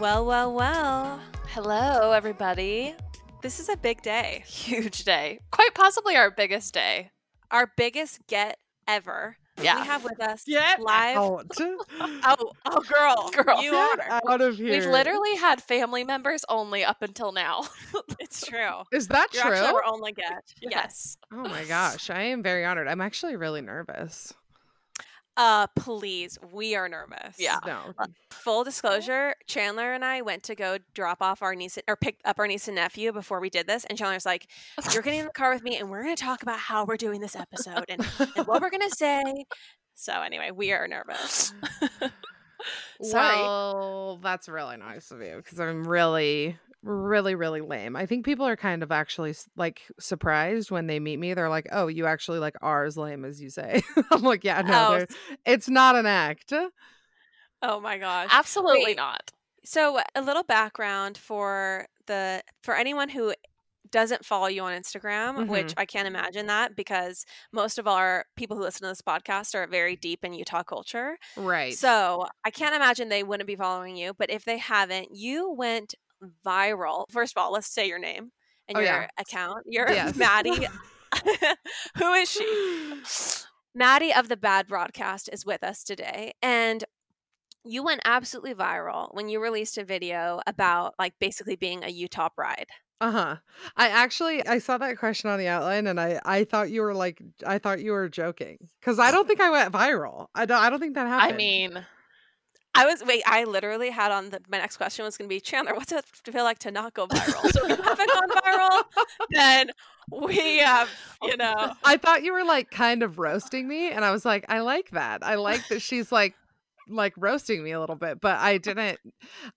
Well, well, well. Hello, everybody. This is a big day. Huge day. Quite possibly our biggest day. Our biggest get ever. Yeah. We have with us Get live. out. Oh, oh, girl. Girl. You Get are. out of here. We've literally had family members only up until now. It's true. Is that You're true? actually our only get. yes. Oh my gosh, I am very honored. I'm actually really nervous. Uh, please. We are nervous. Yeah. No. Full disclosure, Chandler and I went to go drop off our niece or pick up our niece and nephew before we did this. And Chandler's like, You're getting in the car with me and we're gonna talk about how we're doing this episode and, and what we're gonna say. So anyway, we are nervous. Sorry. Well, that's really nice of you because I'm really, really, really lame. I think people are kind of actually like surprised when they meet me. They're like, "Oh, you actually like are as lame as you say." I'm like, "Yeah, no, Oh, it's not an act." Oh my gosh. Absolutely Wait. not. So a little background for the for anyone who doesn't follow you on Instagram, which mm-hmm. I can't imagine that because most of our people who listen to this podcast are very deep in Utah culture. Right. So I can't imagine they wouldn't be following you. But if they haven't, you went viral. First of all, let's say your name and Oh, your yeah. account. You're Yes. Maddie. who is she? Maddie of the Bad Broadcast is with us today. And you went absolutely viral when you released a video about like basically being a Utah bride. Uh-huh. I actually I saw that question on the outline and I I thought you were like I thought you were joking cuz I don't think I went viral. I don't I don't think that happened. I mean, I was wait, I literally had on the my next question was gonna be Chandler, what's it feel like to not go viral? So if you haven't gone viral, then we have, you know. I thought you were like kind of roasting me and I was like I like that. I like that she's like like roasting me a little bit, but I didn't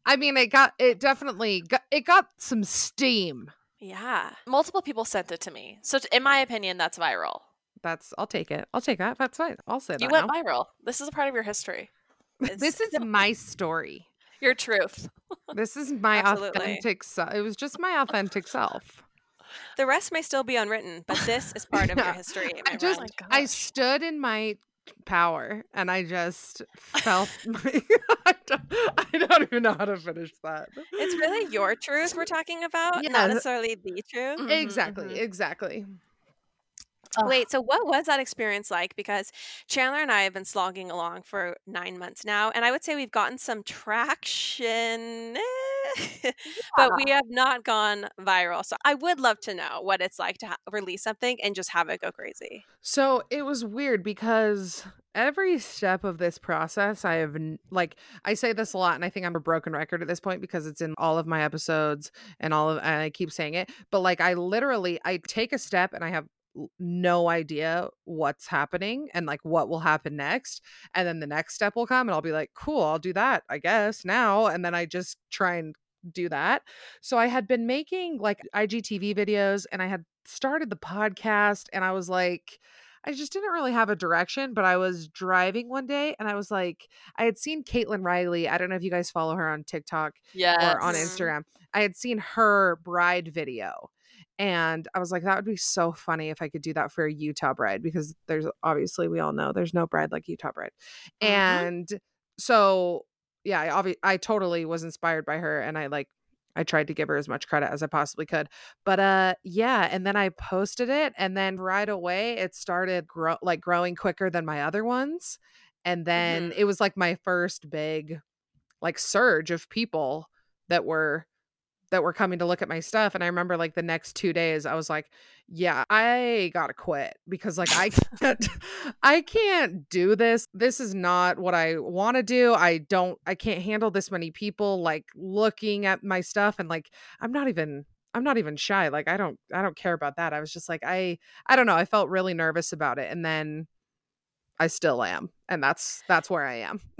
I mean it got it definitely got it got some steam. Yeah. multiple people sent it to me. So, in my opinion, that's viral. That's I'll take it. I'll take that. That's fine. I'll say You went now. viral. This is a part of your history. This is my story. Your truth. This is my Absolutely. authentic self. It was just my authentic self. The rest may still be unwritten, but this is part of your history. I just my I stood in my power and I just felt my I, don't, I don't even know how to finish that. it's really your truth we're talking about, Yeah. not necessarily the truth. Mhm, exactly, mhm. exactly. Ugh. Wait, so what was that experience like? Because Chandler and I have been slogging along for nine months now, and I would say we've gotten some traction, eh, but we have not gone viral. So I would love to know what it's like to ha- release something and just have it go crazy. So it was weird because every step of this process, I have like I say this a lot, and I think I'm a broken record at this point because it's in all of my episodes and all of and I keep saying it. But like I literally I take a step and I have no idea what's happening and like what will happen next and then the next step will come and I'll be like cool I'll do that I guess now and then I just try and do that so I had been making like IGTV videos and I had started the podcast and I was like I just didn't really have a direction, but I was driving one day and I was like, I had seen Caitlin Riley. I don't know if you guys follow her on TikTok Yes. or on. Instagram. I had seen her bride video. And I was like, that would be so funny if I could do that for a Utah bride because there's obviously, we all know there's no bride like Utah bride. Mhm. And so, yeah, I, obvi- I totally was inspired by her and I like, I tried to give her as much credit as I possibly could. But uh yeah, and then I posted it and then right away it started grow like growing quicker than my other ones. And then it was like my first big like surge of people that were that were coming to look at my stuff and I remember like the next 2 days I was like, yeah, I got to quit because like I can't I can't do this. This is not what I want to do. I don't I can't handle this many people like looking at my stuff and like I'm not even I'm not even shy. Like I don't I don't care about that. I was just like I I don't know. I felt really nervous about it and then I still am. And that's that's where I am.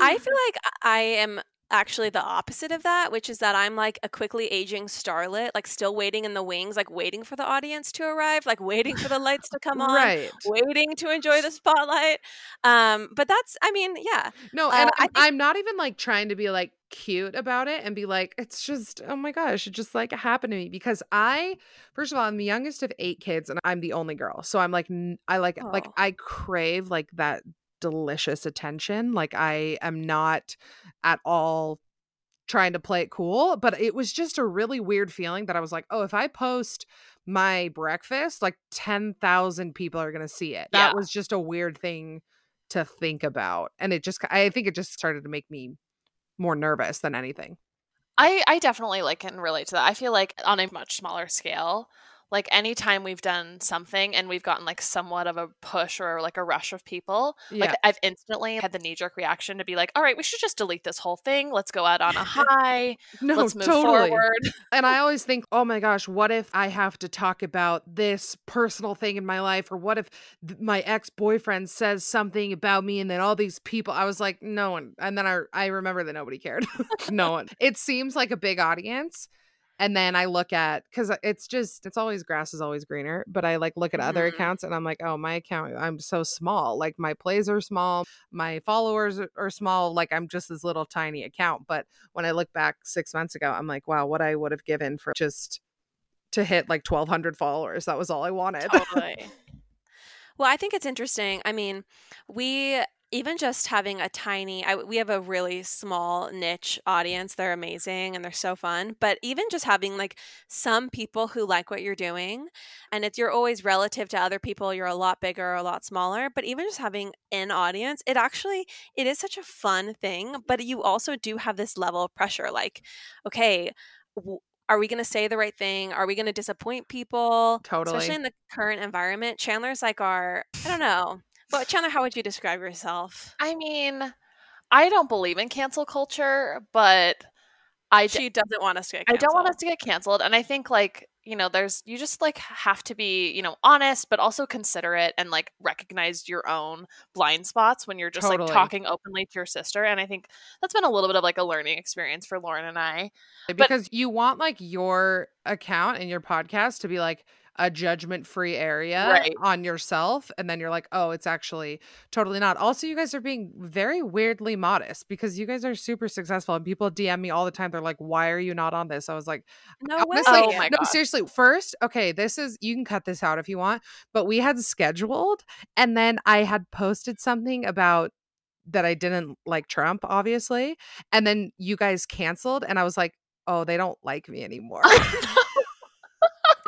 I feel like I am actually the opposite of that, which is that I'm like a quickly aging starlet, like still waiting in the wings, like waiting for the audience to arrive, like waiting for the lights to come on, right. waiting to enjoy the spotlight. Um, but that's, I mean, yeah, No, Uh, and I I'm, think- I'm not even like trying to be like cute about it and be like, it's just, oh my gosh, it just like happened to me because I, first of all, I'm the youngest of eight kids and I'm the only girl. So I'm like, I like, like Oh. I crave like that delicious attention. Like I am not at all trying to play it cool, but it was just a really weird feeling that I was like, "Oh, if I post my breakfast, like 10,000 people are going to see it." That Yeah. was just a weird thing to think about. And it just I think it just started to make me more nervous than anything. I I definitely like can relate to that. I feel like on a much smaller scale, like anytime we've done something and we've gotten like somewhat of a push or like a rush of people, Yeah. like I've instantly had the knee jerk reaction to be like, all right, we should just delete this whole thing. Let's go out on a high. no, Let's move totally. forward. And I always think, oh my gosh, what if I have to talk about this personal thing in my life? Or what if th- my ex boyfriend says something about me and then all these people? I was like, no one. And then I, I remember that nobody cared. no one. It seems like a big audience. And then I look at, because it's just, it's always grass is always greener. But I like look at other Mhm. accounts and I'm like, oh, my account, I'm so small. Like my plays are small, my followers are- are small. Like I'm just this little tiny account. But when I look back six months ago, I'm like, wow, what I would have given for just to hit like 1,200 followers. That was all I wanted. Totally. Well, I think it's interesting. I mean, we even just having a tiny I, we have a really small niche audience they're amazing and they're so fun but even just having like some people who like what you're doing and it's you're always relative to other people you're a lot bigger or a lot smaller but even just having an audience it actually it is such a fun thing but you also do have this level of pressure like okay w- are we going to say the right thing are we going to disappoint people Totally. especially in the current environment chandler's like our i don't know well, Chandler, how would you describe yourself? I mean, I don't believe in cancel culture, but I d- She doesn't want us to get canceled. I don't want us to get canceled. And I think like, you know, there's you just like have to be, you know, honest, but also considerate and like recognize your own blind spots when you're just Totally. like talking openly to your sister. And I think that's been a little bit of like a learning experience for Lauren and I. because you want like your account and your podcast to be like a judgment free area Right. on yourself. And then you're like, oh, it's actually totally not. Also, you guys are being very weirdly modest because you guys are super successful and people DM me all the time. They're like, why are you not on this? I was like, No Honestly, way. Oh no, God. seriously. First, okay, this is you can cut this out if you want, but we had scheduled, and then I had posted something about that I didn't like Trump, obviously, and then you guys canceled, and I was like, oh, they don't like me anymore.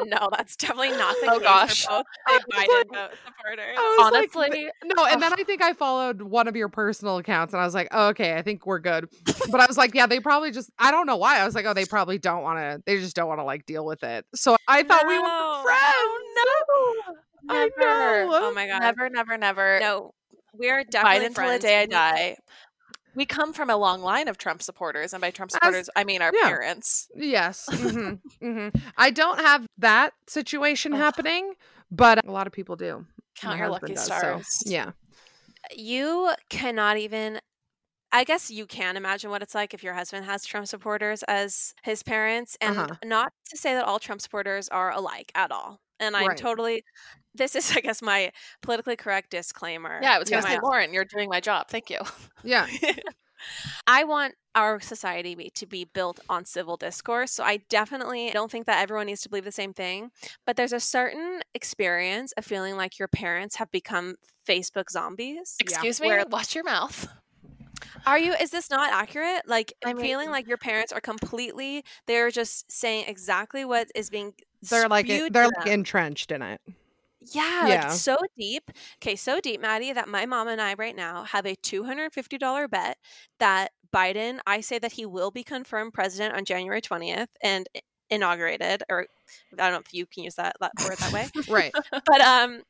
No, that's definitely not the Oh, case gosh. for both Biden vote supporters. I was like, no, and then I think I followed one of your personal accounts, and I was like, oh, okay, I think we're good. But I was like, yeah, they probably just, I don't know why. I was like, oh, they probably don't want to, they just don't want to like deal with it. So I thought we were No. friends. Oh, no, I know. Oh my god. Never, never, never. No, we are Biden friends. until the day I and we- die. We come from a long line of Trump supporters, and by Trump supporters, I mean our yeah. parents. Yes. hmm hmm I don't have that situation happening, but a lot of people do. Count My your lucky does, so, stars. yeah. You cannot even. I guess you can imagine what it's like if your husband has Trump supporters as his parents, and Uh-huh. not to say that all Trump supporters are alike at all. And I'm Right. totally. This is, I guess, my politically correct disclaimer. Yeah, I was going to my say, Lauren, you're doing my job. Thank you. Yeah. I want our society to be built on civil discourse. So I definitely don't think that everyone needs to believe the same thing. But there's a certain experience of feeling like your parents have become Facebook zombies. Excuse me. Where- Watch your mouth. Are you? Is this not accurate? Like I mean- feeling like your parents are completely. They're just saying exactly what is being. They're like spewed they're like entrenched in it. Yeah, Yeah. like so deep. Okay, so deep, Maddie, that my mom and I right now have a $250 bet that Biden, I say that he will be confirmed president on January 20th and inaugurated, or I don't know if you can use that, that word that way. Right. But, um,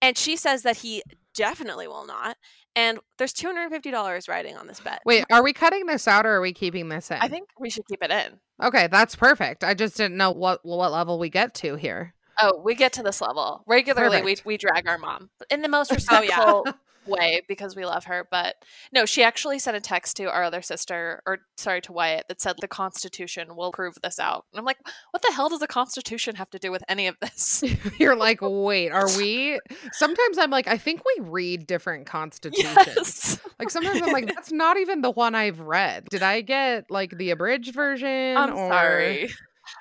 and she says that he definitely will not. And there's $250 riding on this bet. Wait, are we cutting this out or are we keeping this in? I think we should keep it in. Okay, that's perfect. I just didn't know what what level we get to here. Oh, we get to this level regularly. We Perfect. we drag our mom in the most Oh, yeah. respectful way because we love her. But no, she actually sent a text to our other sister, or sorry, to Wyatt, that said the Constitution will prove this out. And I'm like, what the hell does the Constitution have to do with any of this? You're like, wait, are we? Sometimes I'm like, I think we read different constitutions. yes. Like sometimes I'm like, that's not even the one I've read. Did I get like the abridged version? I'm or... sorry.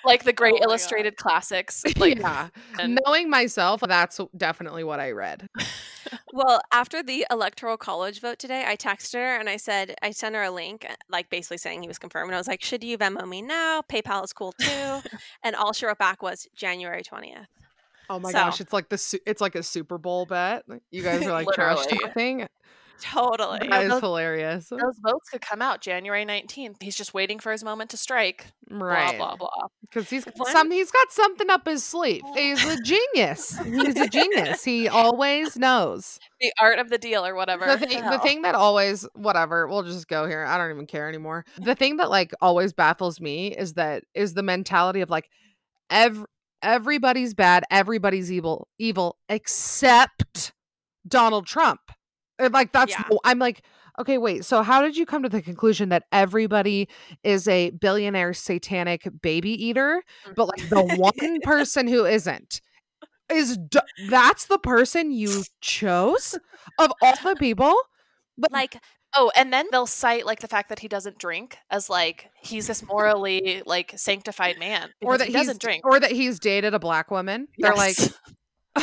Like the great Oh my God. illustrated classics. Like, yeah. and- Knowing myself, that's definitely what I read. Well, after the electoral college vote today, I texted her and I said I sent her a link, uh, like basically saying he was confirmed. And I was like, "Should you Venmo me now? PayPal is cool too." and all she wrote back was January twentieth. Oh my So- gosh, it's like the it's like a Super Bowl bet. You guys are like trash Literally. talking. Totally. That is those- hilarious. those votes could come out January 19th. He's just waiting for his moment to strike. Right. Blah, blah, blah. Because he's some he's got something up his sleeve. He's a genius. He's a genius. He always knows. The art of the deal or whatever. The thing, the thing that always, whatever, we'll just go here. I don't even care anymore. The thing that like always baffles me is that is the mentality of like, every everybody's bad, everybody's evil, evil except Donald Trump. And, Like that's Yeah. the- I'm like, okay, wait. So how did you come to the conclusion that everybody is a billionaire satanic baby eater, mm. but like the one person who isn't? Is d- that's the person you chose of all the people? But like Oh, and then they'll cite like the fact that he doesn't drink as like he's this morally like sanctified man or that he doesn't drink. or that he's dated a black woman. They're like, Yes.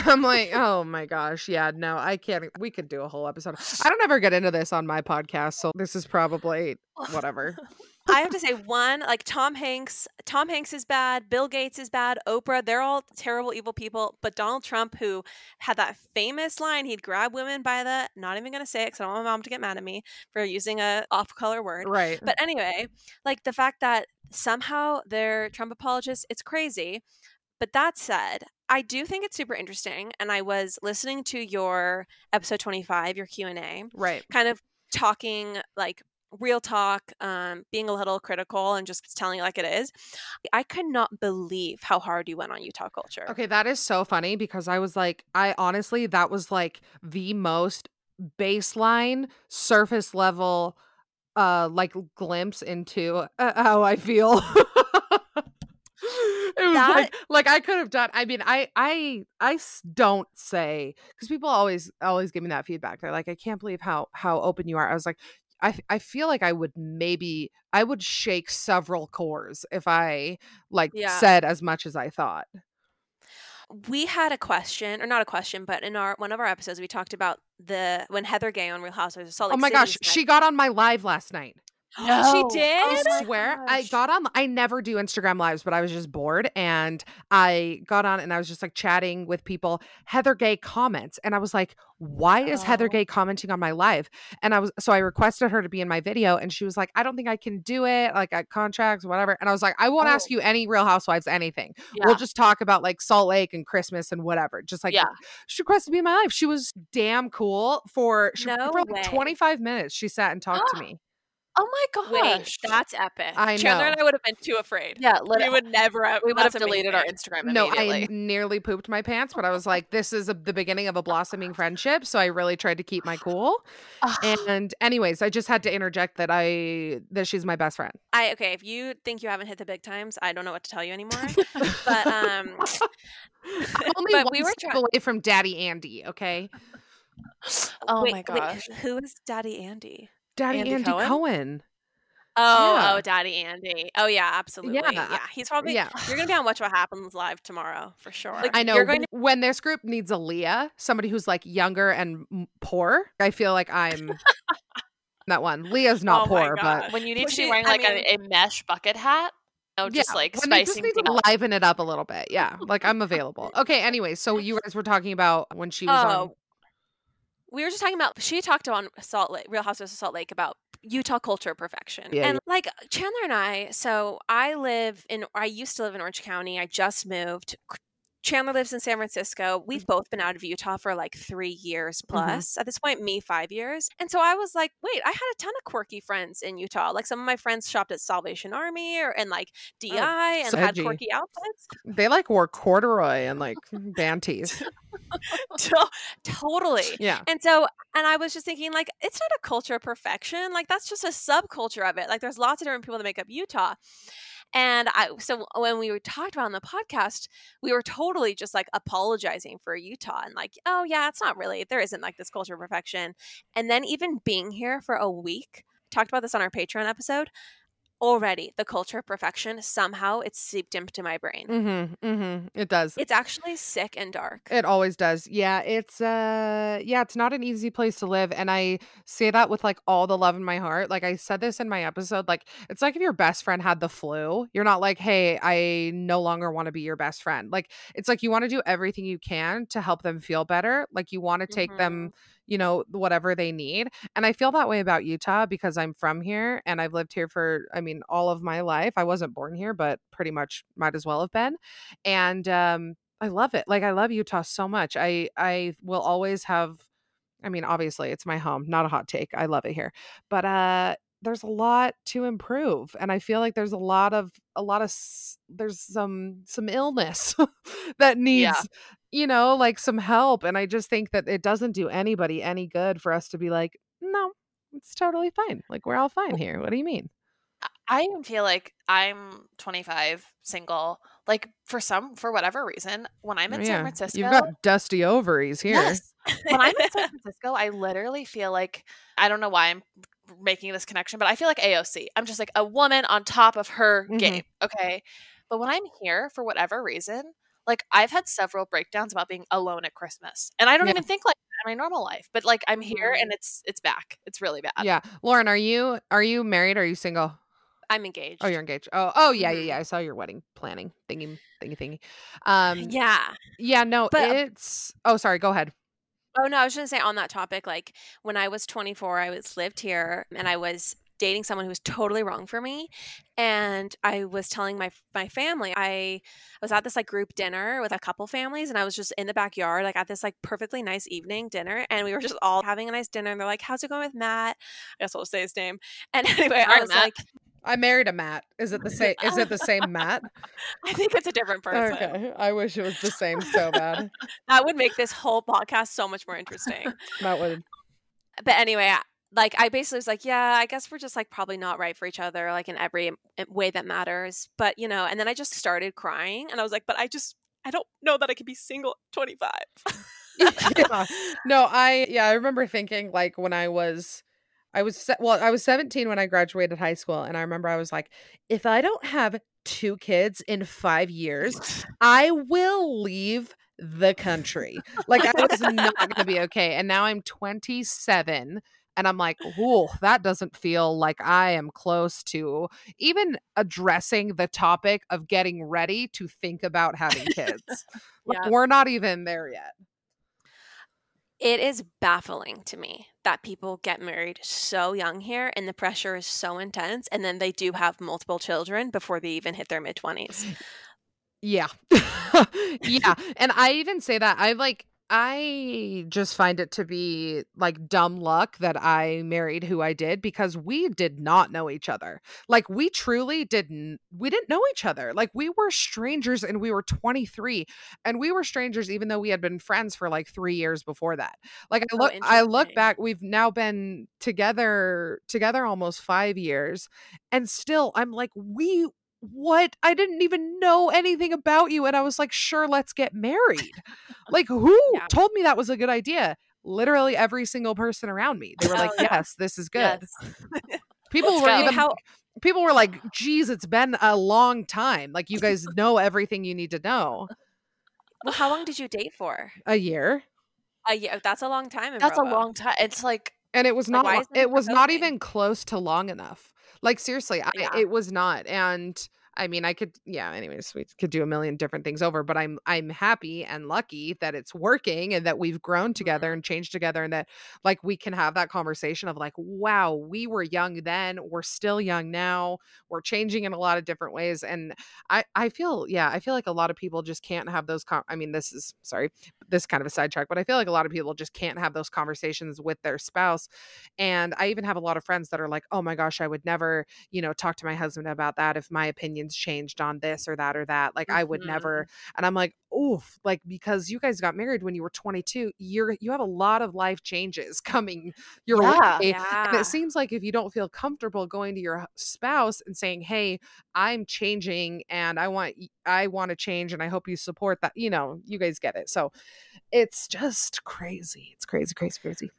I'm like, oh my gosh, yeah, no, I can't. We could do a whole episode. I don't ever get into this on my podcast, so this is probably whatever. I have to say one, like Tom Hanks, Tom Hanks is bad, Bill Gates is bad, Oprah, they're all terrible evil people, but Donald Trump who had that famous line, he'd grab women by the not even going to say it cuz I don't want my mom to get mad at me for using a off-color word. Right. But anyway, like the fact that somehow they're Trump apologists, it's crazy. But that said, I do think it's super interesting and I was listening to your episode 25, your Q&A, Right. kind of talking like real talk, um, being a little critical and just telling it like it is. I could not believe how hard you went on Utah culture. Okay, that is so funny because I was like, I honestly, that was like the most baseline, surface level, uh, like glimpse into uh, how I feel. it was That- like, like I could have done. I mean, I, I, I s- don't say because people always, always give me that feedback. They're like, I can't believe how how open you are. I was like. I I feel like I would maybe I would shake several cores if I like Yeah. said as much as I thought. We had a question, or not a question, but in our one of our episodes, we talked about the when Heather Gay on Real Housewives of Salt oh Lake oh my City gosh, said- she got on my live last night. She No. Oh did. Oh my swear I got on I never do Instagram lives, but I was just bored and I got on and I was just like chatting with people. Heather Gay comments and I was like, why is Heather Oh. Gay commenting on my live? And I was so I requested her to be in my video and she was like, I don't think I can do it, like at contracts, whatever. And I was like, I won't ask Oh. you any real housewives anything. Yeah. We'll just talk about like Salt Lake and Christmas and whatever. Just like yeah. she requested to be in my life. She was damn cool for she, No for like way. 25 minutes. She sat and talked to me. Oh my gosh. Wait, that's epic. I Chandler know. and I would have been too afraid. yeah. we would never have. we would have deleted our. Instagram No. I nearly pooped my pants, but I was like, this is a, the beginning of a blossoming friendship. So I really tried to keep my cool. And, anyways, I just had to interject that I that she's my best friend. I okay. If you think you haven't hit the big times, I don't know what to tell you anymore. but um, only But one we were try- away from Daddy Andy. Okay, oh wait, my wait, gosh. who is Daddy Andy? Daddy Andy Andy, Cohen? Cohen. Oh, Yeah. oh, Daddy Andy. Oh yeah, absolutely. Yeah, Yeah, he's probably. yeah. You're gonna be on Watch What Happens live tomorrow for sure. Like, I know You're going to. when this group needs a Leah, somebody who's like younger and poor. I feel like I'm that one. Leah's not Oh poor, but when you need to she- be wearing I like mean- a, a mesh bucket hat, no, just yeah, like when they just spicing need things to up. liven it up a little bit. Yeah, like I'm available. Okay. Anyway, so you guys were talking about when she was oh, on. We were just talking about. She talked on Salt Lake, Real Housewives of Salt Lake about Utah culture perfection, Yeah, and like Chandler and I. So I live in. I used to live in Orange County. I just moved. Chandler lives in San Francisco. Mm-hmm. We've both been out of Utah for like three years plus. At this point, me five years. And so I was like, wait, I had a ton of quirky friends in Utah. Like some of my friends shopped at Salvation Army or and like DI and so had edgy. quirky outfits. They like wore corduroy and like banties. To- totally. Yeah. And so, and I was just thinking, like, it's not a culture of perfection. Like, that's just a subculture of it. Like, there's lots of different people that make up Utah. And I, so when we were talked about on the podcast, we were totally just like apologizing for Utah and like, oh, yeah, it's not really, there isn't like this culture of perfection. And then even being here for a week, talked about this on our Patreon episode. Already the culture of perfection somehow it's seeped into my brain. Mm-hmm. Mm-hmm. It does. It's actually sick and dark. It always does. Yeah, it's uh yeah, it's not an easy place to live and I say that with like all the love in my heart. Like I said this in my episode, like it's like if your best friend had the flu, you're not like, "Hey, I no longer want to be your best friend." Like it's like you want to do everything you can to help them feel better. Like you want to take Mhm. them you know whatever they need and i feel that way about utah because i'm from here and i've lived here for i mean all of my life. I wasn't born here but pretty much might as well have been and um i love it like i love utah so much. I i will always have i mean obviously it's my home not a hot take i love it here but uh there's a lot to improve and i feel like there's a lot of a lot of there's some some illness that needs Yeah. you know like some help and i just think that it doesn't do anybody any good for us to be like no it's totally fine like we're all fine here what do you mean I even feel like I'm 25, single. Like for some, for whatever reason, when I'm oh, in San Francisco, you've got dusty ovaries here yes, when I'm in San Francisco, I literally feel like I don't know why I'm making this connection, but I feel like AOC. I'm just like a woman on top of her Mhm. game. Okay, but when I'm here for whatever reason, like I've had several breakdowns about being alone at Christmas, and I don't Yeah. even think like that in my normal life. But like I'm here, and it's it's back. It's really bad. yeah lauren are you are you married or are you single I'm engaged. oh you're engaged oh oh yeah yeah Mhm. yeah i saw your wedding planning thingy thingy thingy um yeah. yeah no But- it's oh sorry go ahead Oh no, I was gonna say on that topic, like when I was 24, I was lived here and I was dating someone who was totally wrong for me, and I was telling my my family I was at this like group dinner with a couple families, and I was just in the backyard, like at this like perfectly nice evening dinner, and we were just all having a nice dinner, and they're like, "How's it going with Matt?" I guess I'll say his name, and anyway, I was Matt. like, i married a matt is it the same is it the same matt "I think it's a different person." okay i wish it was the same so bad That would make this whole podcast so much more interesting. that would but anyway, like I basically was like, yeah, I guess we're just like probably not right for each other, like in every way that matters. But you know, and then I just started crying, and I was like, but I just I don't know that I could be single 25. yeah. No, I yeah, I remember thinking like when I was I was se- well, I was 17 when I graduated high school and I remember I was like if I don't have two kids in 5 years, I will leave the country. Like I was not going to be okay. And now I'm 27 and I'm like, "Ooh, that doesn't feel like I am close to even addressing the topic of getting ready to think about having kids." Like, we're not even there yet. It is baffling to me that people get married so young here, and the pressure is so intense, and then they do have multiple children before they even hit their mid 20s. Yeah. yeah. And I even say that I like I just find it to be like dumb luck that I married who I did because we did not know each other. Like we truly didn't we didn't know each other. Like we were strangers and we were 23 and we were strangers even though we had been friends for like 3 years before that. Like I Oh, look I look back we've now been together together almost 5 years and still I'm like we what i didn't even know anything about you and i was like sure let's get married like who Yeah. told me that was a good idea literally every single person around me they were like Oh, yeah. yes this is good Yes. people Let's were go. even How- people were like geez it's been a long time like you guys know everything you need to know Well, how long did you date for? a year Uh, yeah, that's a long time. In That's a long time. It's like and it was Like, not why lo- isn't it it was not even close to long enough like seriously I, Yeah. it was not and i mean i could yeah anyways we could do a million different things over but i'm i'm happy and lucky that it's working and that we've grown together Mm-hmm. and changed together and that like we can have that conversation of like wow we were young then we're still young now we're changing in a lot of different ways and i i feel yeah i feel like a lot of people just can't have those con- i mean this is sorry this is kind of a sidetrack but i feel like a lot of people just can't have those conversations with their spouse and I even have a lot of friends that are like, oh my gosh, I would never, you know, talk to my husband about that if my opinions changed on this or that or that. Like, I would never. Mm-hmm. And I'm like, oof, like, because you guys got married when you were 22, you're, you have a lot of life changes coming your Yeah. way. Yeah. And it seems like if you don't feel comfortable going to your spouse and saying, "Hey, I'm changing and I want I want to change and I hope you support that." You know, you guys get it. So, it's just crazy. It's crazy, crazy, crazy.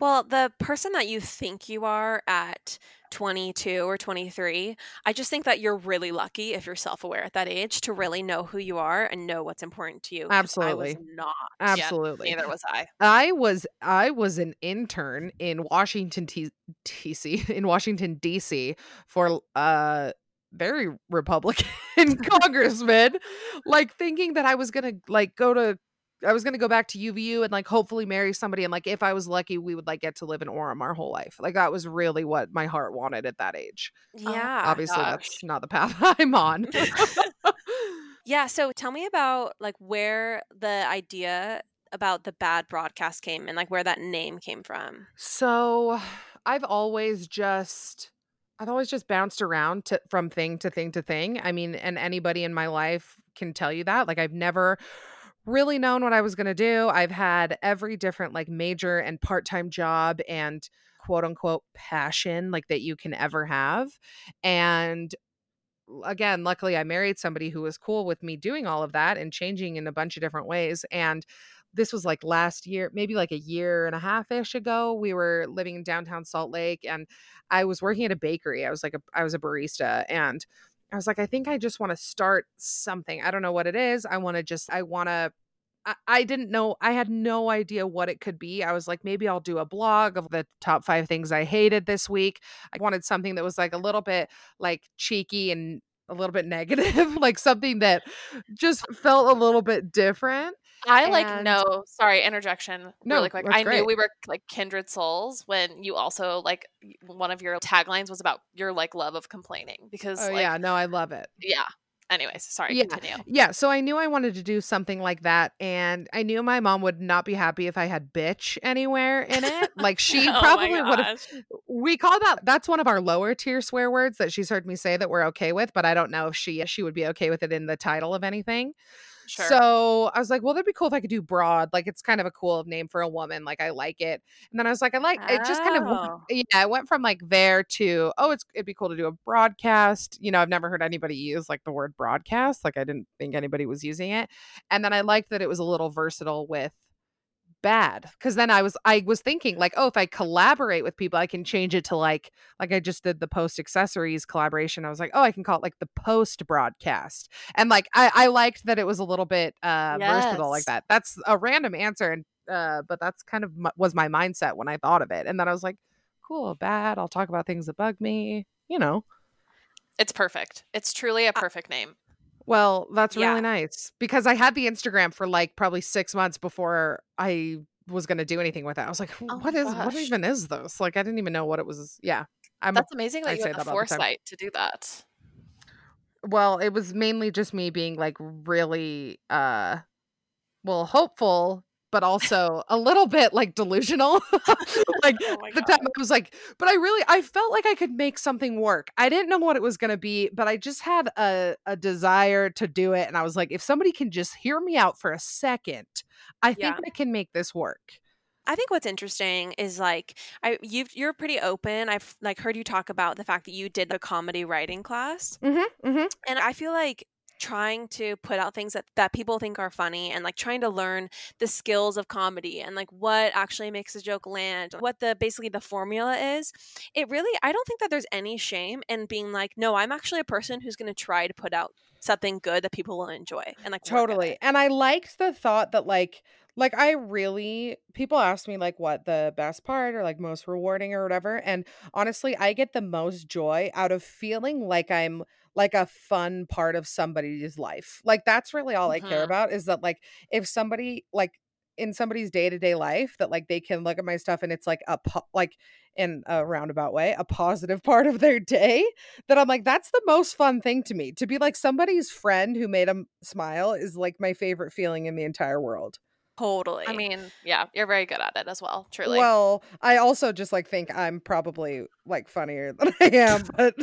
Well, the person that you think you are at 22 or 23, I just think that you're really lucky if you're self aware at that age to really know who you are and know what's important to you. 'cause I was Absolutely. not. Absolutely. Neither was I. I was I was an intern in Washington T- TC in Washington DC for uh very Republican congressman like thinking that I was going to like go to I was going to go back to UVU and like hopefully marry somebody and like if I was lucky we would like get to live in Orem our whole life. Like that was really what my heart wanted at that age. Um, yeah. Obviously gosh. that's not the path I'm on. Yeah. So tell me about like where the idea about the bad broadcast came and like where that name came from. So I've always just I've always just bounced around to, from thing to thing to thing. I mean, and anybody in my life can tell you that. Like I've never really known what I was going to do. I've had every different like major and part-time job and quote unquote passion like that you can ever have. And again, luckily I married somebody who was cool with me doing all of that and changing in a bunch of different ways and this was like last year, maybe like a year and a half ish ago. We were living in downtown Salt Lake and I was working at a bakery. I was like a I was a barista and I was like, I think I just want to start something. I don't know what it is. I want to just I want to I, I didn't know I had no idea what it could be. I was like, maybe I'll do a blog of the top five things I hated this week. I wanted something that was like a little bit like cheeky and a little bit negative, like something that just felt a little bit different. I like And- know. Sorry, interjection. No, really quick. I great. knew we were like kindred souls when you also like one of your taglines was about your like love of complaining because Oh like yeah, no, I love it. yeah. Anyways, sorry. Yeah. Continue. Yeah, so I knew I wanted to do something like that and I knew my mom would not be happy if I had bitch anywhere in it. Like she Oh probably would have we call that that's one of our lower tier swear words that she's heard me say that we're okay with, but I don't know if she she would be okay with it in the title of anything. Sure. So I was like, well, that'd be cool if I could do broad. Like it's kind of a cool name for a woman. Like I like it. And then I was like, I like it just kind of Oh. yeah, it went from like there to oh, it's it'd be cool to do a broadcast. You know, I've never heard anybody use like the word broadcast. Like I didn't think anybody was using it. And then I liked that it was a little versatile with bad because then i was i was thinking like oh if i collaborate with people i can change it to like like i just did the post accessories collaboration i was like oh i can call it like the post broadcast. And like i i liked that it was a little bit uh versatile like that. That's a random answer and uh but that's kind of my, was my mindset when i thought of it. And then i was like cool bad i'll talk about things that bug me you know? It's perfect. It's truly a perfect name. Well that's Yeah. really nice because i had the instagram for like probably six months before i was going to do anything with it i was like Oh what is what even is this like i didn't even know what it was yeah i'm That's amazing that I you had the that all the foresight to do that. well it was mainly just me being like really uh well hopeful but also a little bit like delusional like Oh the time i was like but i really i felt like i could make something work i didn't know what it was going to be but i just had a, a desire to do it and i was like if somebody can just hear me out for a second i think Yeah. i can make this work I think what's interesting is like I you you're pretty open. I've like heard you talk about the fact that you did a comedy writing class, mm-hmm, mm-hmm. and I feel like trying to put out things that that people think are funny and like trying to learn the skills of comedy and like what actually makes a joke land what the basically the formula is it really i don't think that there's any shame in being like no i'm actually a person who's going to try to put out something good that people will enjoy and like totally and i liked the thought that like like i really people ask me like what the best part or like most rewarding or whatever and honestly i get the most joy out of feeling like i'm like a fun part of somebody's life like that's really all i care Mhm. about is that like if somebody like in somebody's day-to-day life that like they can look at my stuff and it's like a po- like in a roundabout way a positive part of their day that I'm like, that's the most fun thing to me. To be like somebody's friend who made them smile is like my favorite feeling in the entire world. Totally I mean, yeah, you're very good at it as well. Truly. Well, I also just like think I'm probably like funnier than I am, but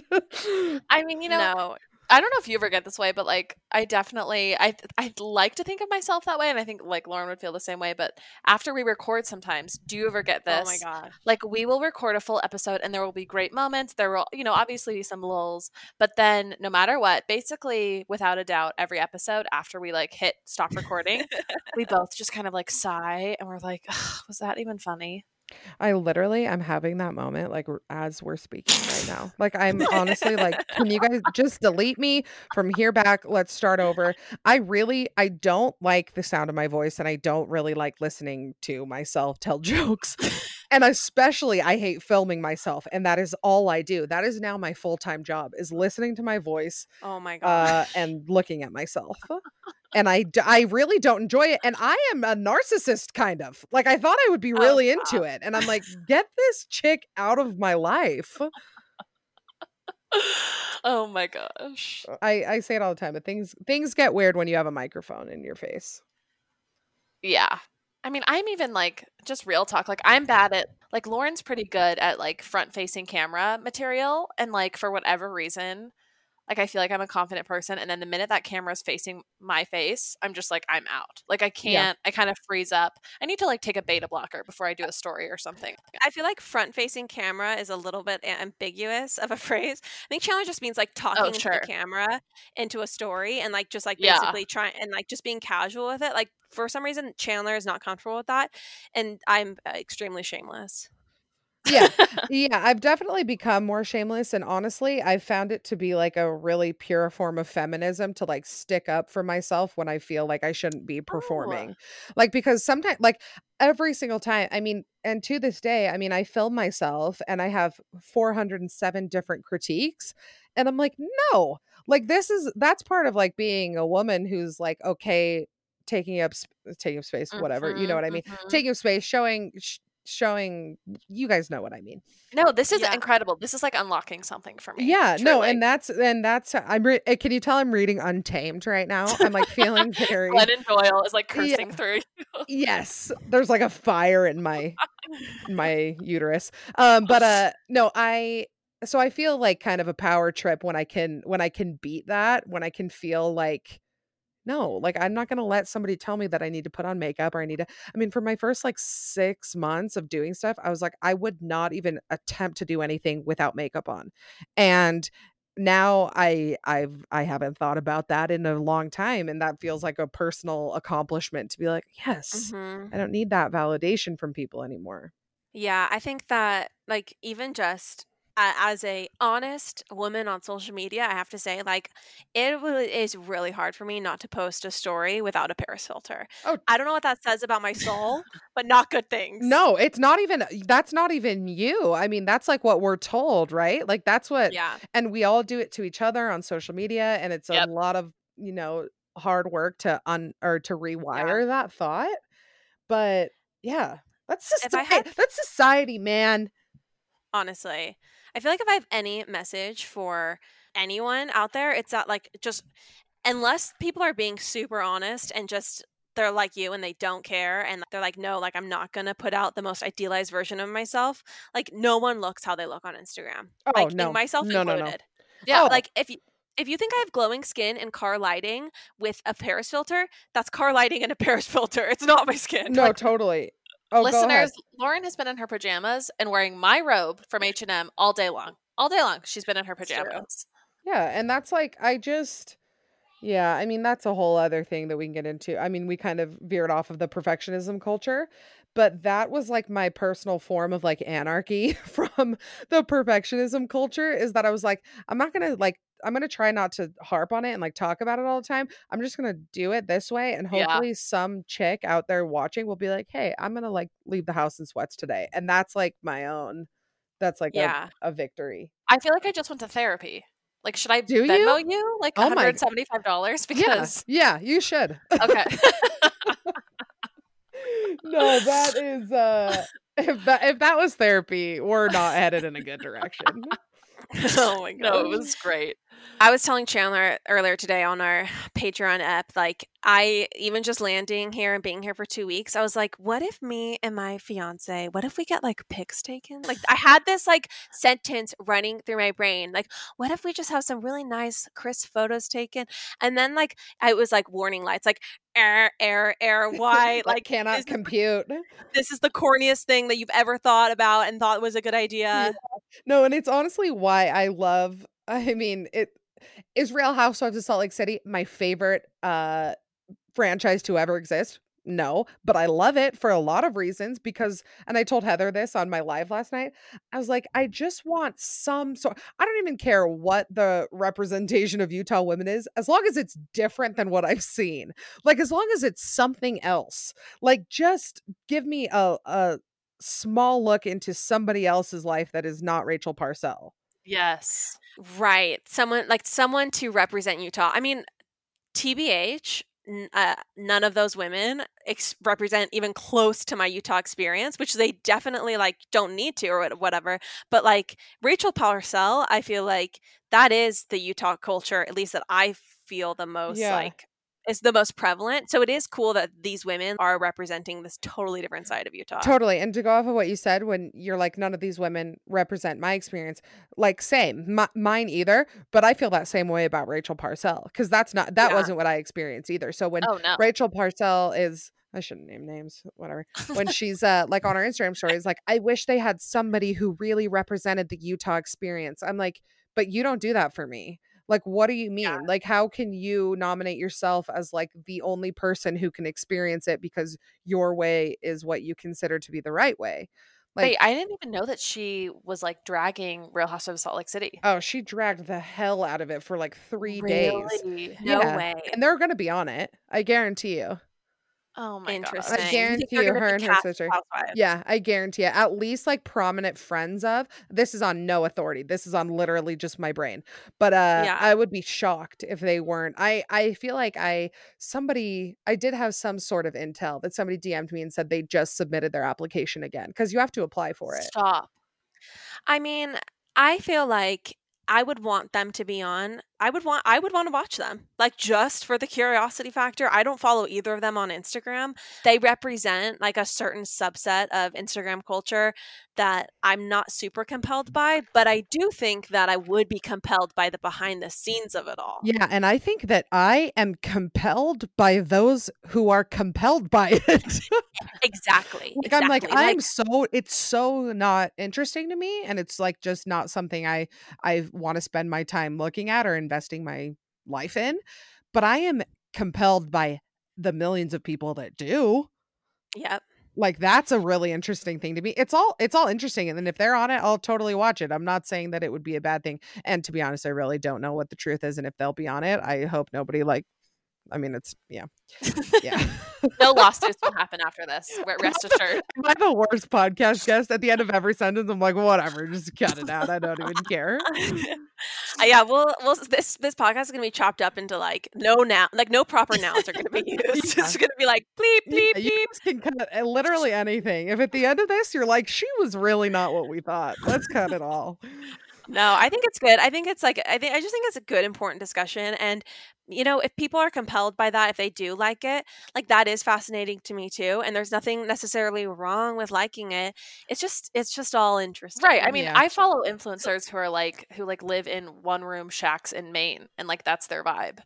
I mean, you know, no I don't know if you ever get this way, but like I definitely I I like to think of myself that way and I think like Lauren would feel the same way, but after we record sometimes, do you ever get this? oh my god Like we will record a full episode and there will be great moments. There will, you know, obviously be some lulls, but then no matter what, basically without a doubt, every episode after we like hit stop recording, we both just kind of like sigh and we're like, was that even funny? I literally am having that moment like r- as we're speaking right now. Like I'm honestly like, can you guys just delete me from here back? Let's start over. I really I don't like the sound of my voice and I don't really like listening to myself tell jokes. And especially I hate filming myself and that is all I do. That is now my full-time job is listening to my voice Oh my uh and looking at myself and I, I really don't enjoy it and I am a narcissist kind of. Like I thought I would be Oh, really into it and I'm like get this chick out of my life. oh my gosh. Uh, I I say it all the time but things things get weird when you have a microphone in your face. Yeah. I mean, I'm even like just real talk. Like I'm bad at like Lauren's pretty good at like front facing camera material and like for whatever reason, like I feel like I'm a confident person and then the minute that camera is facing my face, I'm just like I'm out. Like I can't I kind of freeze up. I need to like take a beta blocker before I do a story or something. I feel like front facing camera is a little bit ambiguous of a phrase. I think Chandler just means like talking into sure. the camera into a story and like just like Yeah. basically trying and like just being casual with it. Like for some reason, Chandler is not comfortable with that. And I'm uh, extremely shameless. Yeah. yeah, I've definitely become more shameless and honestly, I've found it to be like a really pure form of feminism to like stick up for myself when I feel like I shouldn't be performing. Like because sometimes like every single time, I mean, and to this day, I mean, I film myself and I have 407 different critiques and I'm like, "No. Like this is that's part of like being a woman who's like okay taking up sp- taking up space whatever, you know Mhm, what I mean? mhm. Taking up space, showing sh- showing you guys know what I mean. No, this is Yeah. incredible. This is like unlocking something for me. Yeah, no, and that's and that's I'm re- uh, can you tell I'm reading Untamed right now? I'm like feeling very Glennon Doyle is like Yeah. cursing through. Yes, there's like a fire in my in my uterus. Um but uh no, I so I feel like kind of a power trip when I can when I can beat that, when I can feel like no, like I'm not going to let somebody tell me that I need to put on makeup or I need to I mean for my first like 6 months of doing stuff, I was like I would not even attempt to do anything without makeup on. And now I I've I haven't thought about that in a long time and that feels like a personal accomplishment to be like, yes, hmm I don't need that validation from people anymore. Yeah, I think that like even just uh, as a honest woman on social media, I have to say like it really is really hard for me not to post a story without a Paris filter. Oh. I don't know what that says about my soul, but not good things. No, it's not even that's not even you. I mean, that's like what we're told, right? Like that's what Yeah. and we all do it to each other on social media and it's a lot of, you know, hard work to un or to rewire that thought. But yeah, that's society. had- That's society, man. honestly. I feel like if I have any message for anyone out there, it's that like just unless people are being super honest and just they're like you and they don't care and they're like no like i'm not gonna put out the most idealized version of myself like no one looks how they look on instagram Oh like no. myself No, no, no. included oh, Yeah. Oh. like if you if you think I have glowing skin and car lighting with a Paris filter, that's car lighting and a Paris filter. It's not my skin. No, Like, totally. Oh. Listeners, Lauren has been in her pajamas and wearing my robe from H&M all day long. All day long. She's been in her pajamas. Yeah, and that's like I just yeah, I mean that's a whole other thing that we can get into. I mean, we kind of veered off of the perfectionism culture, but that was like my personal form of like anarchy from the perfectionism culture is that I was like I'm not going to like I'm going to try not to harp on it and like talk about it all the time. I'm just going to do it this way and Yeah. hopefully some chick out there watching will be like, "Hey, I'm going to like leave the house in sweats today." And that's like my own that's like Yeah. a, a victory. I feel like I just went to therapy. Like, should I Do Venmo you, like Oh my- $175? Yeah. Because, Yeah, you should. okay. no, that is uh if that if that was therapy, we're not headed in a good direction. oh my god. no, it was great. I was telling Chandler earlier today on our Patreon app, like I even just landing here and being here for two weeks, I was like, what if me and my fiance, what if we get like pics taken? Like I had this like sentence running through my brain, like, what if we just have some really nice crisp photos taken? And then like I was like warning lights, like error, error, error, why? Like, like cannot this compute. this is the corniest thing that you've ever thought about and thought was a good idea. Yeah. No, and it's honestly why I love I mean, it is Real Housewives of Salt Lake City, my favorite uh franchise to ever exist. no, but I love it for a lot of reasons because and I told Heather this on my live last night. I was like, I just want some sort I don't even care what the representation of Utah women is, as long as it's different than what I've seen. Like as long as it's something else. Like just give me a a small look into somebody else's life that is not Rachel Parcell. Yes. Right. Someone like someone to represent Utah. I mean, TBH, n- uh, none of those women ex- represent even close to my Utah experience, which they definitely like don't need to or whatever. But like Rachel Parcell, I feel like that is the Utah culture, at least that I feel the most Yeah. like is the most prevalent. So it is cool that these women are representing this totally different side of Utah. Totally. And to go off of what you said, when you're like, none of these women represent my experience, like, same, M- mine either. But I feel that same way about Rachel Parcell because that's not, that Yeah. wasn't what I experienced either. So when Oh no. Rachel Parcell is, I shouldn't name names, whatever. When she's uh, like on her Instagram stories, like, I wish they had somebody who really represented the Utah experience. I'm like, but you don't do that for me. Like, what do you mean? Yeah. Like, how can you nominate yourself as like the only person who can experience it because your way is what you consider to be the right way? Like, Wait, I didn't even know that she was like dragging Real Housewives of Salt Lake City. oh, she dragged the hell out of it for like three days. No yeah. way. And they're going to be on it. I guarantee you. Oh my Interesting. god. I guarantee they're you, her and her sister. housewives? Yeah, I guarantee it. At least like prominent friends of. This is on no authority. This is on literally just my brain. But uh Yeah. I would be shocked if they weren't. I I feel like I somebody I did have some sort of intel that somebody DM'd me and said they just submitted their application again because you have to apply for it. Stop. I mean, I feel like I would want them to be on. I would want I would want to watch them. Like just for the curiosity factor. I don't follow either of them on Instagram. They represent like a certain subset of Instagram culture that I'm not super compelled by, but I do think that I would be compelled by the behind the scenes of it all. Yeah, and I think that I am compelled by those who are compelled by it. Exactly. like I'm like exactly. I'm so it's so not interesting to me and it's like just not something I I want to spend my time looking at or investing my life in. But I am compelled by the millions of people that do. Yep. Like that's a really interesting thing to me. It's all it's all interesting and then if they're on it, I'll totally watch it. I'm not saying that it would be a bad thing. And to be honest, I really don't know what the truth is and if they'll be on it. I hope nobody like I mean it's yeah. Yeah. No lawsuits will happen after this. Rest assured. Am I the worst podcast guest? At the end of every sentence, I'm like, whatever, just cut it out. I don't even care. Uh, yeah, well, well, this this podcast is gonna be chopped up into like no noun, like no proper nouns are gonna be used. Yeah. It's gonna be like bleep bleep Yeah, you bleep. can cut uh, literally anything. If at the end of this you're like, she was really not what we thought, let's cut it all. No, I think it's good. I think it's like I think I just think it's a good important discussion and you know, if people are compelled by that, if they do like it, like that is fascinating to me too. And there's nothing necessarily wrong with liking it. It's just it's just all interesting. Right. I mean, Yeah. I follow influencers who are like who like live in one room shacks in Maine and like that's their vibe.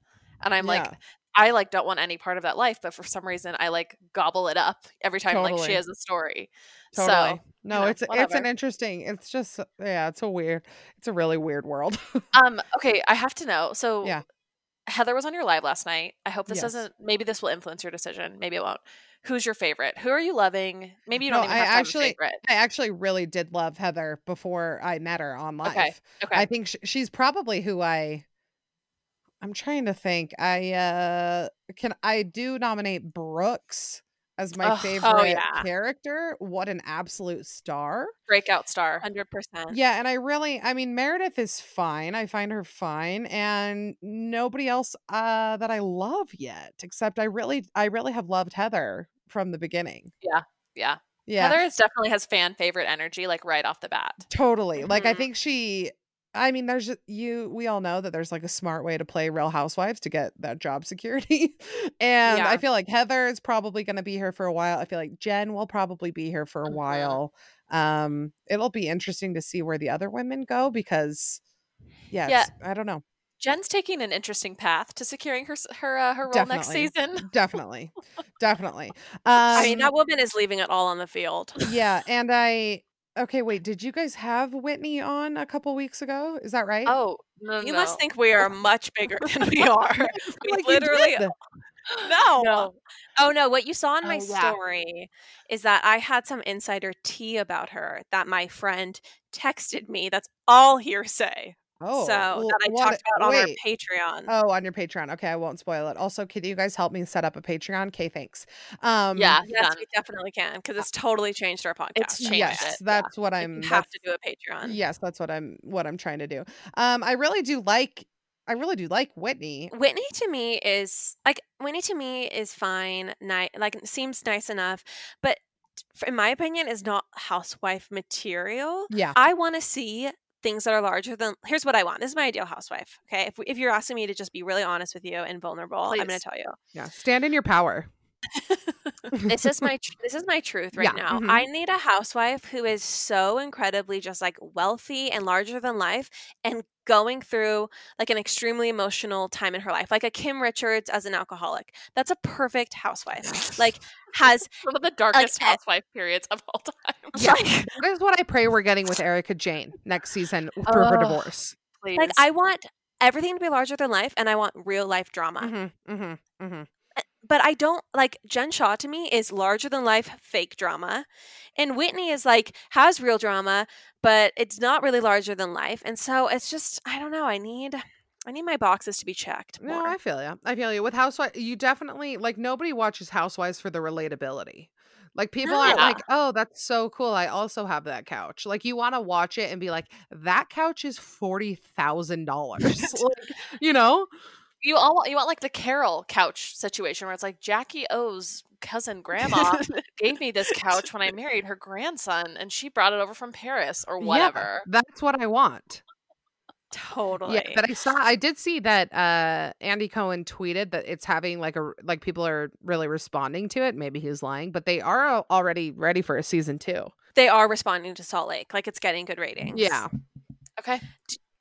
And I'm like Yeah. I like don't want any part of that life, but for some reason I like gobble it up every time like she has a story. Totally. So no, know, it's it's an interesting. It's just yeah, it's a weird. It's a really weird world. um okay, I have to know. So Yeah. Heather was on your live last night. I hope this Yes. doesn't maybe this will influence your decision. Maybe it won't. Who's your favorite? Who are you loving? Maybe you don't No, even I have to have actually- a favorite. I actually really did love Heather before I met her on live. Okay, Okay. I think sh- she's probably who I. I'm trying to think. I uh can I do nominate Brooks as my Oh, oh, favorite yeah. character. What an absolute star. Breakout star. Hundred percent. Yeah, and I really I mean Meredith is fine. I find her fine and nobody else uh that I love yet except I really I really have loved Heather from the beginning. Yeah. Yeah. Yeah. Heather is definitely has fan favorite energy, like right off the bat. Totally. Like I Mhm. think she I mean there's you we all know that there's like a smart way to play Real Housewives to get that job security. and I feel like Heather is probably going to be here for a while. I feel like Jen will probably be here for a Mhm. while. Um it'll be interesting to see where the other women go because yeah, Yeah. I don't know. Jen's taking an interesting path to securing her her uh, her role next season. Definitely. Definitely. Um I mean, that woman is leaving it all on the field. yeah, and I Okay, wait, did you guys have Whitney on a couple weeks ago? Is that right? Oh no, You no. must think we are much bigger than we are. We Like literally. No. No. Oh no, what you saw in my Oh, yeah. story is that I had some insider tea about her that my friend texted me. That's all hearsay. Oh, so well, that I talked about on our. Patreon. Oh, on your Patreon. Okay, I won't spoil it. Also, can you guys help me set up a Patreon? Okay, thanks. Um, Yeah, yes, we definitely can because it's totally changed our podcast. It's changed yes, it, that's what I'm. you have to do a Patreon. Yes, that's what I'm. What I'm trying to do. Um, I really do like. I really do like Whitney. Whitney to me is like Whitney to me is fine, ni- like seems nice enough, but in my opinion is not housewife material. Yeah. I want to see things that are larger than here's what I want. This is my ideal housewife. Okay. If, if you're asking me to just be really honest with you and vulnerable, I'm going to tell you. Yeah. Stand in your power. This is my tr- this is my truth right Yeah, now. mhm. I need a housewife who is so incredibly just like wealthy and larger than life and going through like an extremely emotional time in her life. Like a Kim Richards as an alcoholic. That's a perfect housewife. Like has One of the darkest eh- housewife periods of all time. Yeah. like, That is what I pray we're getting with Erika Jayne next season through her divorce. Please. like I want everything to be larger than life and I want real life drama. Mm-hmm, mm-hmm, mm-hmm. But I don't like Jen Shah to me is larger than life fake drama. And Whitney is like has real drama, but it's not really larger than life. And so it's just I don't know, I need I need my boxes to be checked No, more. I feel you. I feel you. With Housewives, you definitely like nobody watches Housewives for the relatability. Like people No. aren't Yeah. like, oh, that's so cool. I also have that couch. Like you want to watch it and be like, that couch is forty thousand dollars. You know? You all want, you want like the Carol couch situation where it's like Jackie O's cousin grandma gave me this couch when I married her grandson and she brought it over from Paris or Yeah, whatever. that's what I want. totally. Yeah, but I saw I did see that uh Andy Cohen tweeted that it's having like a like people are really responding to it. Maybe he's lying, but they are already ready for a season 2. they are responding to Salt Lake. Like it's getting good ratings. Yeah. Okay.